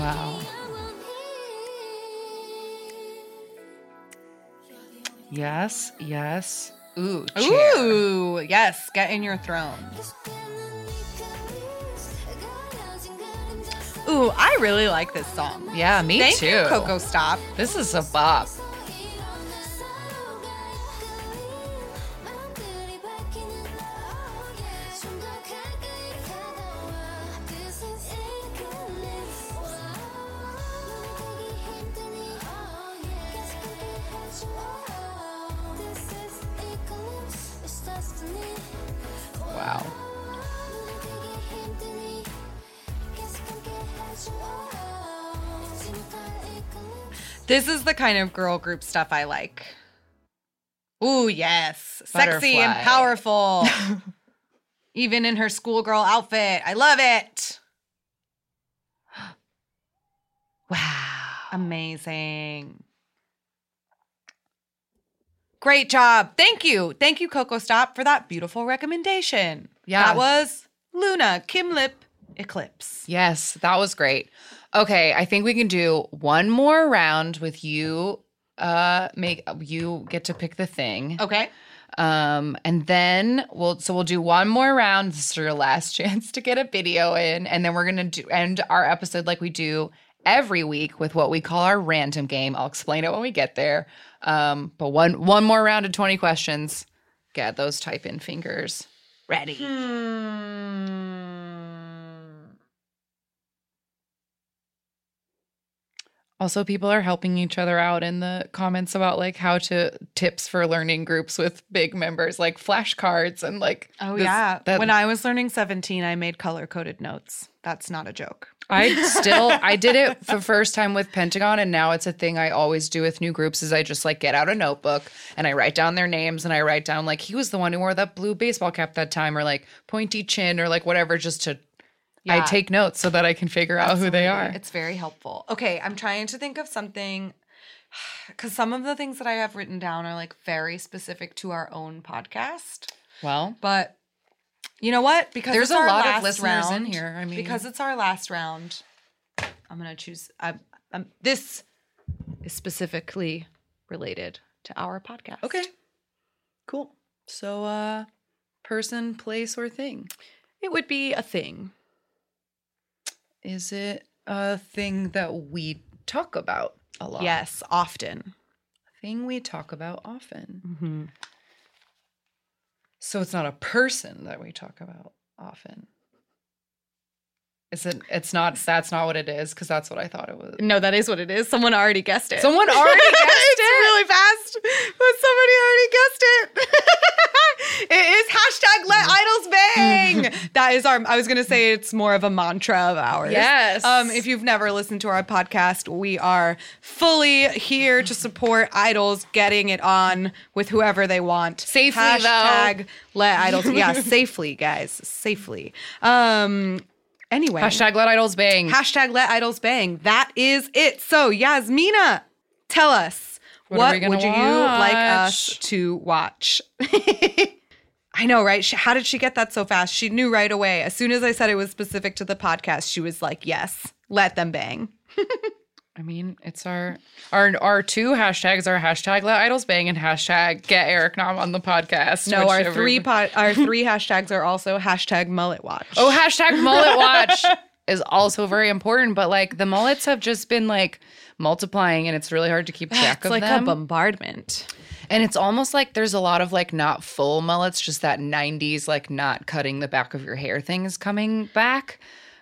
Wow. Yes, yes. Ooh, chair. Ooh, yes, get in your throne. Ooh, I really like this song. Yeah, me Thank too. you, Coco Stop. This is a bop. This is the kind of girl group stuff I like. Ooh, yes. Sexy and powerful. Even in her schoolgirl outfit. I love it. Wow. Amazing. Great job. Thank you. Thank you, Coco Stop, for that beautiful recommendation. Yeah. That was LOONA, Kim Lip, Eclipse. Yes, that was great. Okay, I think we can do one more round with you. Uh, make you get to pick the thing. Okay. Um, and then we'll so we'll do one more round. This is your last chance to get a video in, and then we're gonna do end our episode like we do every week with what we call our random game. I'll explain it when we get there. Um, but one one more round of twenty questions. Get those type in fingers ready. Hmm. Also, people are helping each other out in the comments about like how to tips for learning groups with big members, like flashcards and like. Oh this- yeah. that- when I was learning 17, I made color coded notes. That's not a joke. I still I did it the first time with Pentagon and now it's a thing I always do with new groups is I just like get out a notebook and I write down their names and I write down like he was the one who wore that blue baseball cap that time or like pointy chin or like whatever just to I take notes so that I can figure out who they are. It's very helpful. Okay, I'm trying to think of something because some of the things that I have written down are like very specific to our own podcast. Well, But you know what? Because There's a lot of listeners in here. I mean- because it's our last round, I'm gonna choose. I'm, I'm, this is specifically related to our podcast. okay. Cool. So uh person, place or thing. it would be a thing. Is it a thing that we talk about a lot? Yes, often. Thing we talk about often. Mm-hmm. So it's not a person that we talk about often. Is it? It's not. That's not what it is because that's what I thought it was. No, that is what it is. Someone already guessed it. Someone already guessed it's it. really fast, but somebody already guessed it. it is hashtag let idols bang. that is our. I was gonna say it's more of a mantra of ours. Yes. Um, if you've never listened to our podcast, we are fully here to support idols getting it on with whoever they want. Safely, though. let idols. Yeah, safely, guys, safely. Um. Anyway, Hashtag let idols bang. Hashtag let idols bang. That is it. So, Yasmina, tell us What what, are we gonna would you like us to watch? I know, right? She, how did she get that so fast? She knew right away. As soon as I said it was specific to the podcast, she was like, yes, let them bang. I mean, it's our our our two hashtags are hashtag let idols bang and hashtag get Eric Nam on the podcast. No, our three pod, our three hashtags are also hashtag mullet watch. Oh, hashtag mullet watch is also very important. But like the mullets have just been like multiplying, and it's really hard to keep track it's of like them. a bombardment. And it's almost like there's a lot of like not full mullets, just that 90s, like not cutting the back of your hair thing is coming back.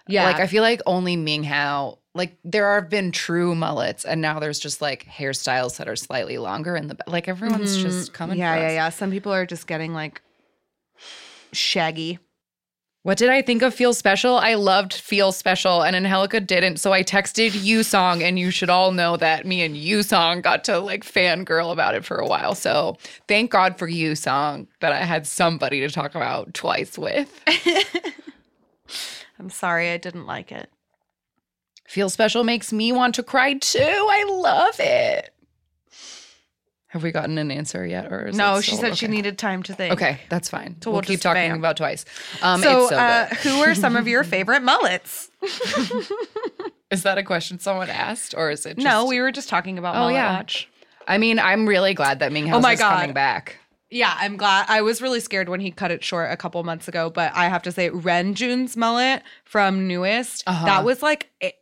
Yeah. Like I feel like only Minghao, like there have been true mullets, and now there's just like hairstyles that are slightly longer in the back. Like everyone's just mm-hmm. coming yeah, yeah, us. yeah. Some people are just getting like shaggy. What did I think of Feel Special? I loved Feel Special, and Angelica didn't. So I texted You Song, and you should all know that me and You Song got to like fangirl about it for a while. So thank God for You Song that I had somebody to talk about TWICE with. I'm sorry I didn't like it. Feel special makes me want to cry too. I love it. Have we gotten an answer yet, or is No, she still- said she needed time to think. Okay, that's fine. So we'll, we'll keep talking bam. about TWICE. Um, so, it's so uh, who are some of your favorite mullets? Is that a question someone asked, or is it? Just, no, we were just talking about Oh, mullet yeah. watch. I mean, I'm really glad that Ming Oh my is God. coming back. Yeah, I'm glad. I was really scared when he cut it short a couple months ago, but I have to say, Renjun's mullet from NU'EST, Uh-huh. that was like, it,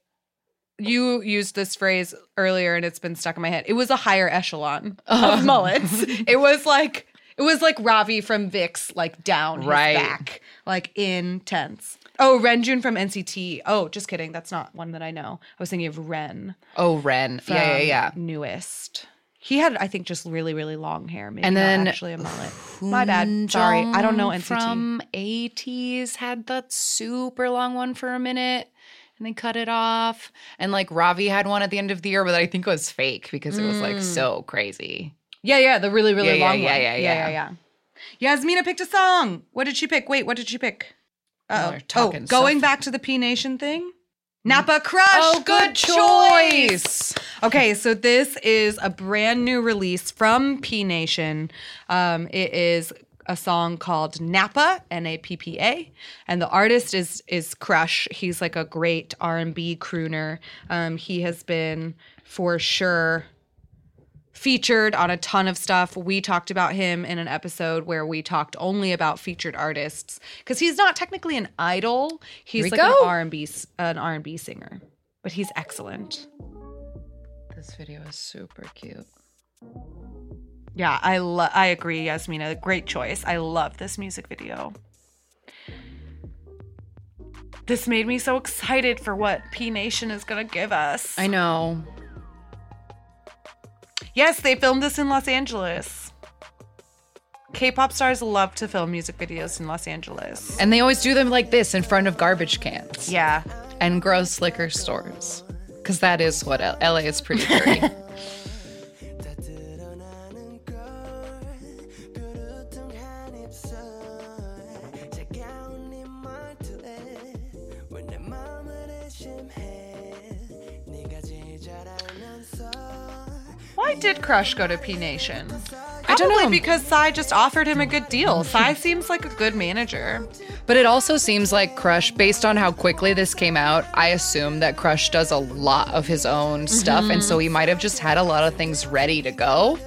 you used this phrase earlier and it's been stuck in my head. It was a higher echelon of oh. mullets. it was like, it was like Ravi from VIXX, like down his Right. back, like intense. Oh, Renjun from NCT. Oh, just kidding. That's not one that I know. I was thinking of Ren. Oh, Ren. Yeah, yeah, yeah. NU'EST. He had, I think, just really, really long hair. Maybe And then actually a mullet. My bad. Sorry, I don't know NCT. From 80s had that super long one for a minute. And they cut it off. And like Ravi had one at the end of the year, but I think it was fake because it was like Mm. so crazy. Yeah, yeah, the really, really Yeah, yeah, long yeah, one. yeah, yeah, yeah. yeah. Yasmina picked a song. What did she pick? Wait, what did she pick? Uh-oh. talking Oh, going back to the P Nation thing. Nappa Crush. Oh, good choice. Okay, so this is a brand new release from P Nation. Um, it is a song called Nappa, N A P P A, and the artist is is Crush. He's like a great R and B crooner. Um, he has been for sure featured on a ton of stuff. We talked about him in an episode where we talked only about featured artists because he's not technically an idol. He's like an R and B an R and B singer, but he's excellent. This video is super cute. Yeah, I lo- I agree, Yasmina. Great choice. I love this music video. This made me so excited for what P Nation is gonna give us. I know. yes, they filmed this in Los Angeles. K-pop stars love to film music videos in Los Angeles. And they always do them like this in front of garbage cans Yeah. and gross liquor stores. Because that is what L- LA is pretty dirty. did Crush go to P Nation? I don't know. because Psy just offered him a good deal. Psy seems like a good manager. But it also seems like Crush, based on how quickly this came out, I assume that Crush does a lot of his own mm-hmm. stuff. And so he might have just had a lot of things ready to go.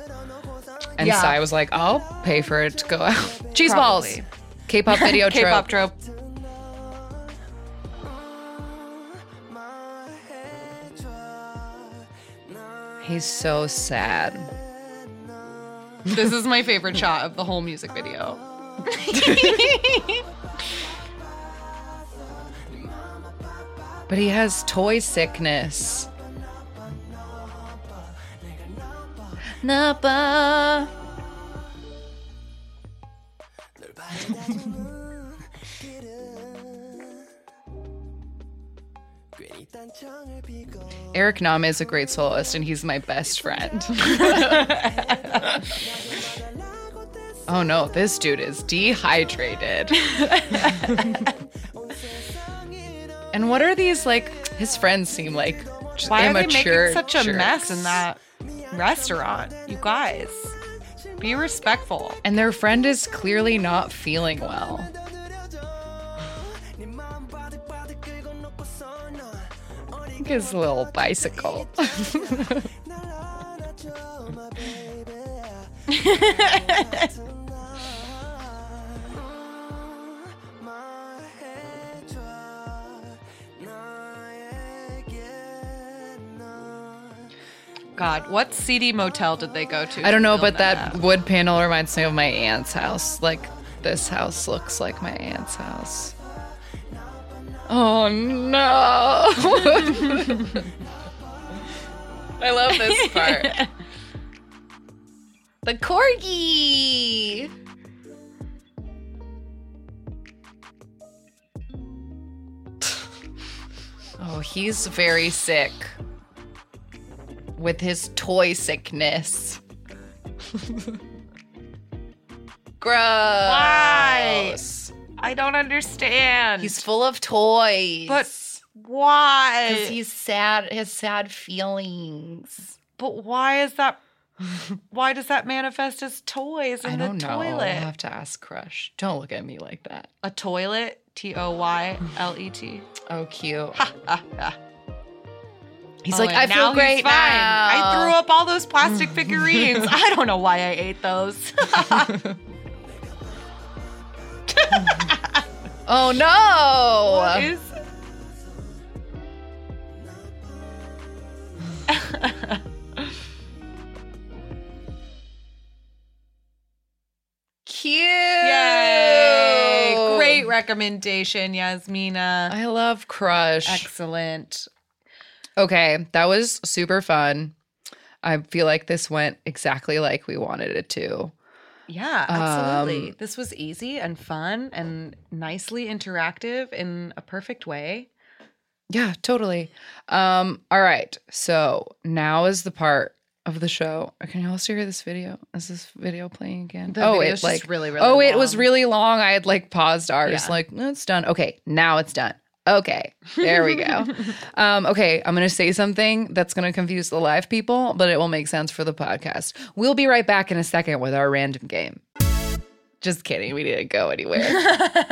And Yeah. Psy was like, I'll pay for it to go out. Cheese balls. K pop video K-pop trope. trope. He's so sad. This is my favorite shot of the whole music video. But he has toy sickness. Nappa. Eric Nam is a great soloist and he's my best friend. oh no, this dude is dehydrated. and what are these like his friends seem like just Why are they making such a jerks. mess in that restaurant? You guys, be respectful. And their friend is clearly not feeling well. His little bicycle. God, what seedy motel did they go to? I don't know, but that wood panel reminds me of my aunt's house. Like this house looks like my aunt's house. Oh no. I love this part. the corgi. Oh, he's very sick with his toy sickness. Gross. I don't understand. He's full of toys. But why? because he's sad, has sad feelings. But why is that? Why does that manifest as toys in I the don't know. I'll have to ask Crush. Don't look at me like that. A toilet? T O Y L E T. Oh, cute. He's Oh, like, I feel great now. I threw up all those plastic figurines. I don't know why I ate those. Oh no! What is? Cute. Yay! Great recommendation, Yasmina. I love Crush. Excellent. Okay, that was super fun. I feel like this went exactly like we wanted it to. Yeah, absolutely. Um, this was easy and fun and nicely interactive in a perfect way. Yeah, totally. Um, all right. So now is the part of the show. Can you also hear this video? Is this video playing again? The oh, video's it just like really, really Oh, it was really long. I had like paused ours. Yeah. Like, no, it's done. Okay, now it's done. Okay, there we go. um, okay, I'm gonna say something that's gonna confuse the live people, but it will make sense for the podcast. We'll be right back in a second with our random game. Just kidding. We didn't go anywhere.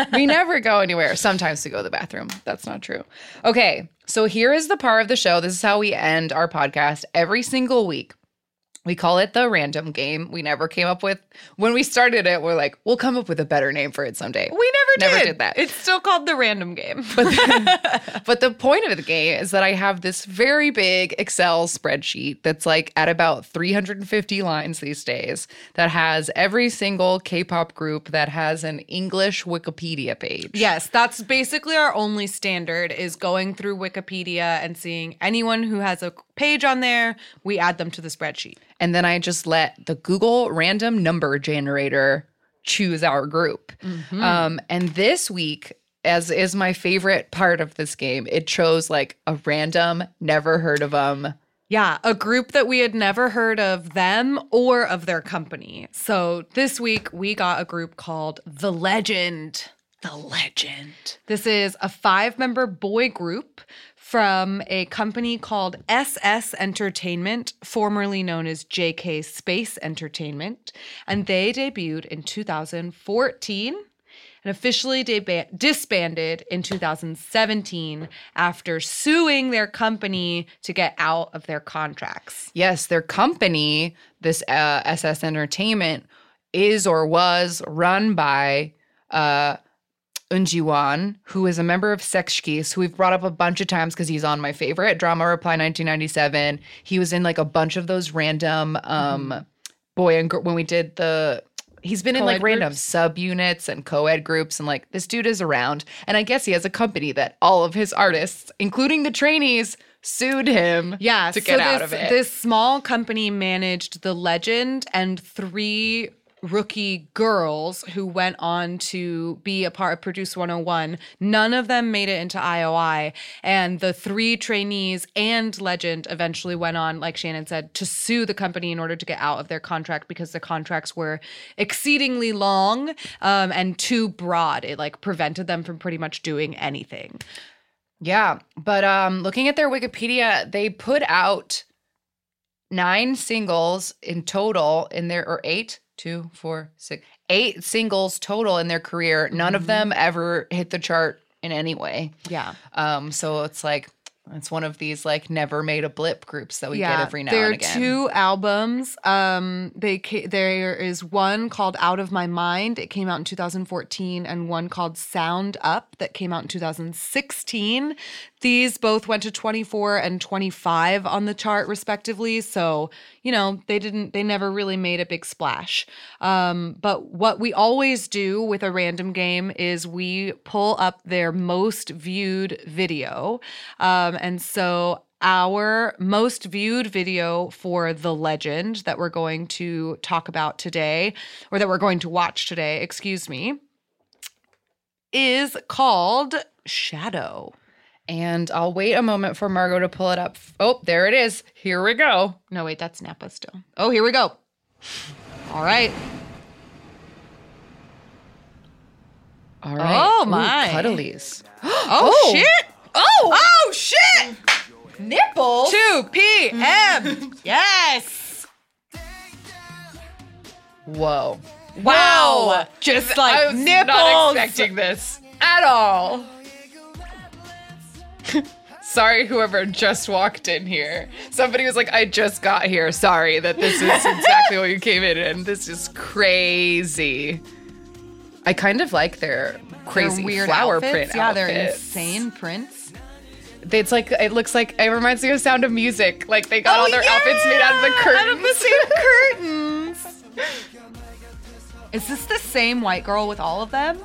we never go anywhere. Sometimes to go to the bathroom. That's not true. Okay. So here is the part of the show. This is how we end our podcast every single week. We call it the random game. We never came up with, when we started it, we're like, we'll come up with a better name for it someday. We never, Never did. did that. It's still called the random game. But the, but the point of the game is that I have this very big Excel spreadsheet that's like at about 350 lines these days that has every single K-pop group that has an English Wikipedia page. yes, that's basically our only standard is going through Wikipedia and seeing anyone who has a page on there, we add them to the spreadsheet. And then I just let the Google random number generator choose our group. Um, and this week, as is my favorite part of this game, it chose like a random, never heard of them. Yeah, a group that we had never heard of them or of their company. So this week we got a group called The Legend. The legend. This is a five member boy group from a company called SS Entertainment, formerly known as JK Space Entertainment. And they debuted in 2014 and officially deba- disbanded in 2017 after suing their company to get out of their contracts. Yes, their company, this uh, SS Entertainment, is or was run by uh, Eun Ji-won, who is a member of Sechs Kies, who we've brought up a bunch of times because he's on my favorite drama Reply 1997. He was in like a bunch of those random um, boy and girl when we did the. He's been in like Co-ed random groups? subunits and co-ed groups, and like this dude is around. And I guess he has a company that all of his artists, including the trainees, sued him. Yeah, to so get this, out of it. This small company managed the legend and three rookie girls who went on to be a part of Produce 101. None of them made it into I.O.I. And the three trainees and legend eventually went on, like Shannon said, to sue the company in order to get out of their contract because the contracts were exceedingly long um, and too broad. It like prevented them from pretty much doing anything. Yeah, but um looking at their Wikipedia, they put out nine singles in total in their or eight, two, four, six, eight singles total in their career. None of them ever hit the chart in any way. Yeah. Um, so it's like it's one of these like never made a blip groups that we get every now there and are two albums. Um, they ca- there is one called "Out of My Mind." It came out in 2014, and one called "Sound Up" that came out in 2016. These both went to 24 and 25 on the chart, respectively. So you know they didn't, they never really made a big splash. Um, but what we always do with a random game is we pull up their most viewed video, um, and so our most viewed video for The Legend that we're going to talk about today, or that we're going to watch today, excuse me, is called Shadow. And I'll wait a moment for Margot to pull it up. Oh, there it is. Here we go. No, wait, that's Nappa still. Oh, here we go. All right. All right. Oh, Ooh, my. cuddlies. Oh, oh, shit! Oh, Oh shit! nipples. 2PM yes. Whoa. Wow. Just like I was nipples. not expecting this at all. Sorry, whoever just walked in here. Somebody was like, I just got here. Sorry that this is exactly what you came in and This is crazy. I kind of like their crazy weird flower outfits. print Yeah, they're insane prints. It's like it looks like it reminds me of Sound of Music. Like they got Oh, all their outfits made out of the curtains. Out of the same curtains. Is this the same white girl with all of them?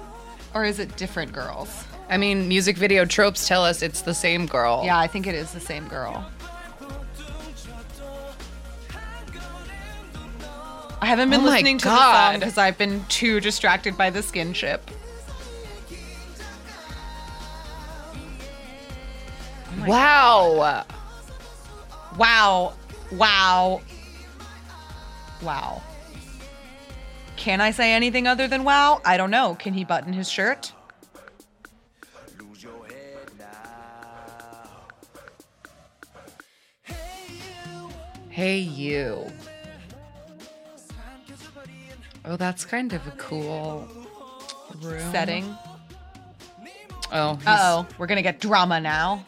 Or is it different girls? I mean, music video tropes tell us it's the same girl. Yeah, I think it is the same girl. I haven't been Oh listening to the song because I've been too distracted by the skinship. Oh wow. Wow. Wow. Wow. Can I say anything other than wow? I don't know. Can he button his shirt? Hey, you. Oh, that's kind of a cool room. Setting. Oh, oh. We're to get drama now.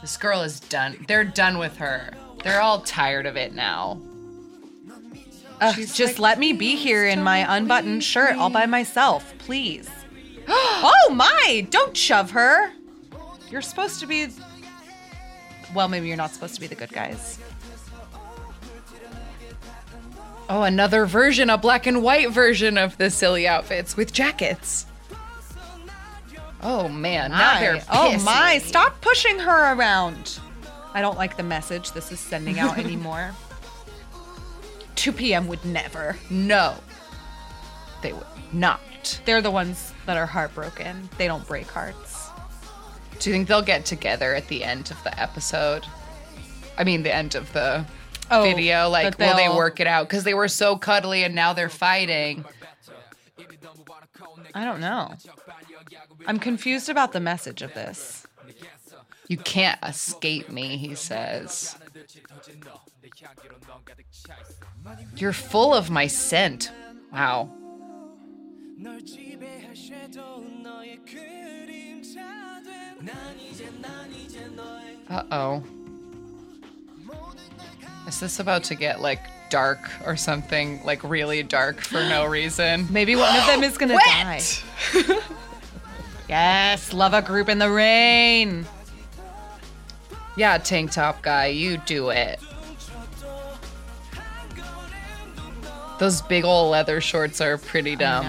this girl is done. They're done with her. They're all tired of it now. Ugh, She's just like, let me be here in my unbuttoned shirt all by myself, please. oh my! Don't shove her. You're supposed to be. Well, maybe you're not supposed to be the good guys. Oh, another version, a black and white version of the silly outfits with jackets. Oh man, now they're My- oh my! Stop pushing her around. I don't like the message this is sending out anymore. 2 p.m. would never. No, they would not. They're the ones that are heartbroken. They don't break hearts. Do you think they'll get together at the end of the episode? I mean, the end of the Oh, video. Like, will they work it out? Because they were so cuddly and now they're fighting. I don't know. I'm confused about the message of this. You can't escape me, he says. You're full of my scent. Wow. Uh oh. Is this about to get like dark or something? Like really dark for no reason? Maybe one of them is gonna die. Yes, love a group in the rain. Yeah, tank top guy, you do it. Those big old leather shorts are pretty dumb.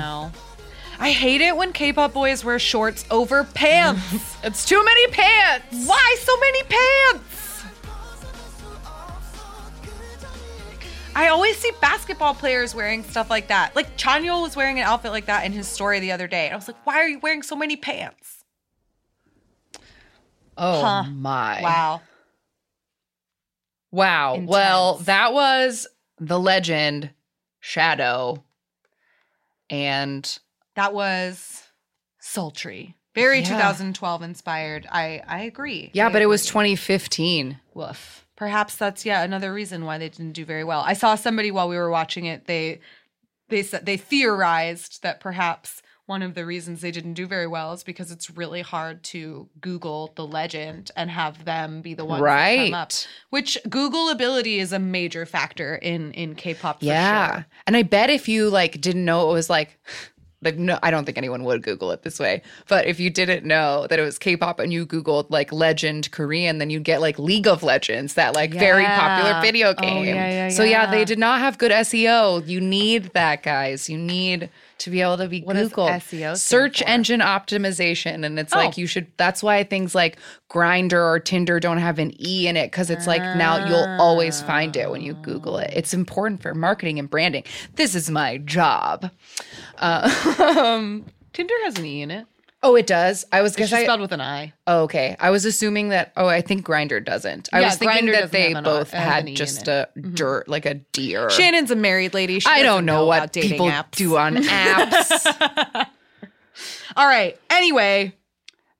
I hate it when K-pop boys wear shorts over pants. It's too many pants. Why so many pants? I always see basketball players wearing stuff like that. Like Chanyeol was wearing an outfit like that in his story the other day. And I was like, why are you wearing so many pants? Oh Huh. my. Wow. Wow. Well, that was the legend Shadow. And That was sultry. Very Yeah. 2012 inspired. I I agree. yeah, I but it was 2015. Woof. Perhaps that's yeah another reason why they didn't do very well. I saw somebody while we were watching it. They they said they theorized that perhaps one of the reasons they didn't do very well is because it's really hard to Google the legend and have them be the ones that come up. Right. Which Google ability is a major factor in in K-pop. For Yeah. sure. And I bet if you like didn't know it was like like no I don't think anyone would Google it this way. But if you didn't know that it was K-pop and you Googled like legend Korean, then you'd get like League of Legends, that like very popular video Oh, game. yeah, yeah, so yeah, yeah. they did not have good SEO. You need that, guys. You need to be able to be What does Googled. SEO Search engine optimization. And it's Oh. like you should that's why things like Grindr or Tinder don't have an E in it, because it's like now you'll always find it when you Google it. It's important for marketing and branding. This is my job. Uh, Tinder has an E in it. Oh, it does. I was because just I. spelled with an I. Oh, okay. I was assuming that. Oh, I think Grindr doesn't. I Yeah, was thinking Grindr that they R- both had E just it. Mm-hmm. a dirt, like a deer. Shannon's a married lady. She I don't know, what about dating people apps. do on apps. All right. Anyway,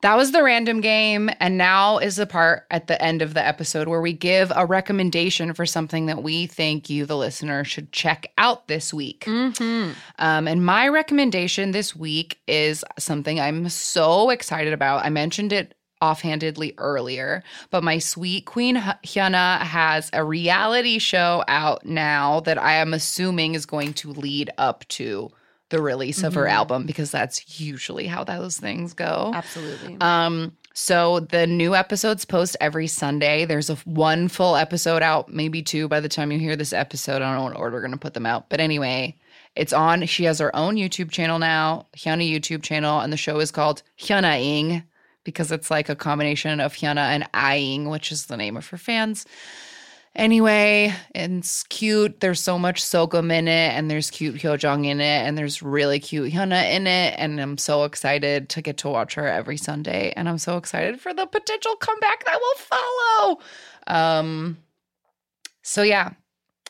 that was the random game, and now is the part at the end of the episode where we give a recommendation for something that we think you, the listener, should check out this week. mm-hmm. Um, and my recommendation this week is something I'm so excited about. I mentioned it offhandedly earlier, but my sweet queen Hyuna has a reality show out now that I am assuming is going to lead up to the release of her Mhm. album because that's usually how those things go. absolutely. Um, so the new episodes post every Sunday. There's a one full episode out, maybe two by the time you hear this episode. I don't know what order we're gonna put them out, but anyway, it's on. She has her own YouTube channel now, Hyuna YouTube channel, and the show is called Hyuna Ing because it's like a combination of Hyuna and Aing, which is the name of her fans. Anyway, it's cute. There's so much Sogum in it, and there's cute Hyojong in it, and there's really cute Hyuna in it. And I'm so excited to get to watch her every Sunday. And I'm so excited for the potential comeback that will follow. Um, so yeah,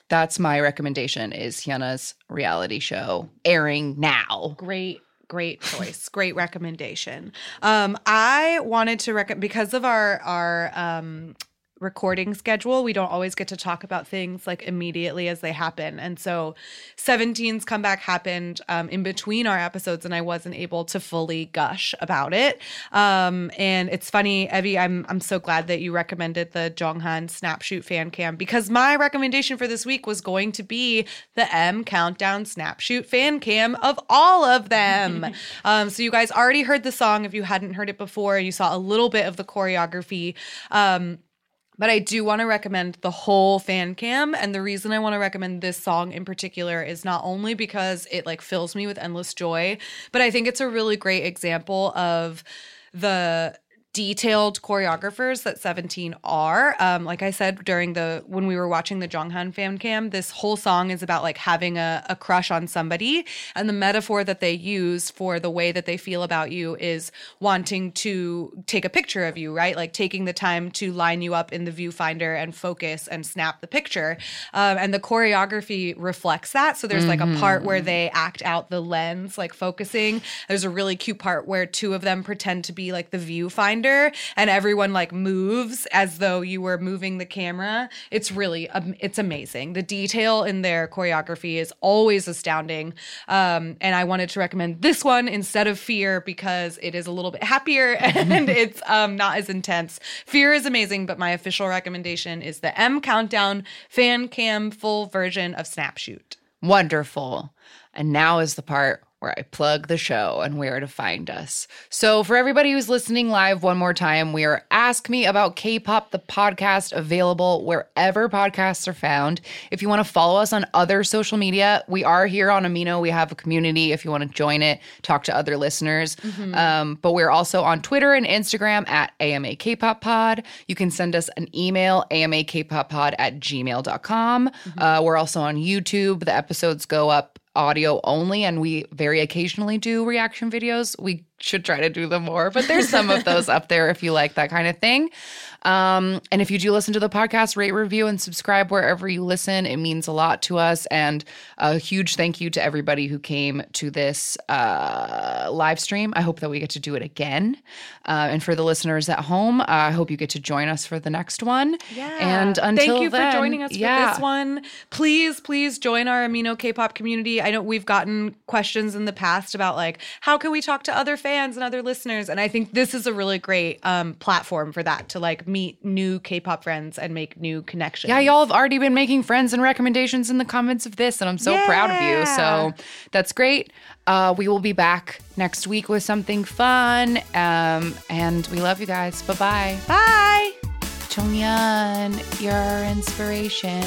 that's my recommendation is Hyuna's reality show airing now. great great choice great recommendation um i wanted to recommend because of our our um recording schedule we don't always get to talk about things like immediately as they happen. And so 17's comeback happened um, in between our episodes and i wasn't able to fully gush about it. Um and it's funny evie i'm i'm so glad that you recommended the Jeonghan snapshoot fan cam because my recommendation for this week was going to be the m countdown snapshoot fan cam of all of them. Um so you guys already heard the song if you hadn't heard it before. You saw a little bit of the choreography. Um but I do want to recommend the whole fan cam. And the reason I want to recommend this song in particular is not only because it like fills me with endless joy, but I think it's a really great example of the detailed choreographers that 17 are. Um, like I said during the when we were watching the Jeonghan fan cam, this whole song is about like having a, a crush on somebody. And the metaphor that they use for the way that they feel about you is wanting to take a picture of you, right? Like taking the time to line you up in the viewfinder and focus and snap the picture. Um, and the choreography reflects that. So there's like a part where they act out the lens, like focusing. There's a really cute part where two of them pretend to be like the viewfinder and everyone like moves as though you were moving the camera. It's really, um, it's amazing. The detail in their choreography is always astounding. Um, and I wanted to recommend this one instead of Fear because it is a little bit happier and it's um, not as intense. Fear is amazing, but my official recommendation is the M Countdown fan cam full version of Snapshoot. Wonderful. And now is the part where I plug the show and where to find us. So, for everybody who's listening live one more time, we are Ask Me About K pop, the podcast, available wherever podcasts are found. If you want to follow us on other social media, we are here on Amino. We have a community if you want to join it, talk to other listeners. Um, but we're also on Twitter and Instagram at AMA K pop Pod. You can send us an email, amakpoppod at gmail.com. Uh, we're also on YouTube. The episodes go up audio only and we very occasionally do reaction videos. We should try to do them more but there's some of those up there if you like that kind of thing um, and if you do listen to the podcast rate review and subscribe wherever you listen it means a lot to us and a huge thank you to everybody who came to this uh, live stream i hope that we get to do it again uh, and for the listeners at home uh, i hope you get to join us for the next one Yeah. and until thank you then, for joining us yeah. for this one. Please, please join our Amino K-pop community. I know we've gotten questions in the past about like how can we talk to other fans and other listeners, and I think this is a really great um, platform for that to like meet new K-pop friends and make new connections. Yeah, y'all have already been making friends and recommendations in the comments of this, and I'm so proud of you. So that's great. Uh, we will be back next week with something fun. Um, and we love you guys. Bye bye. Bye. Chongyan, your inspiration.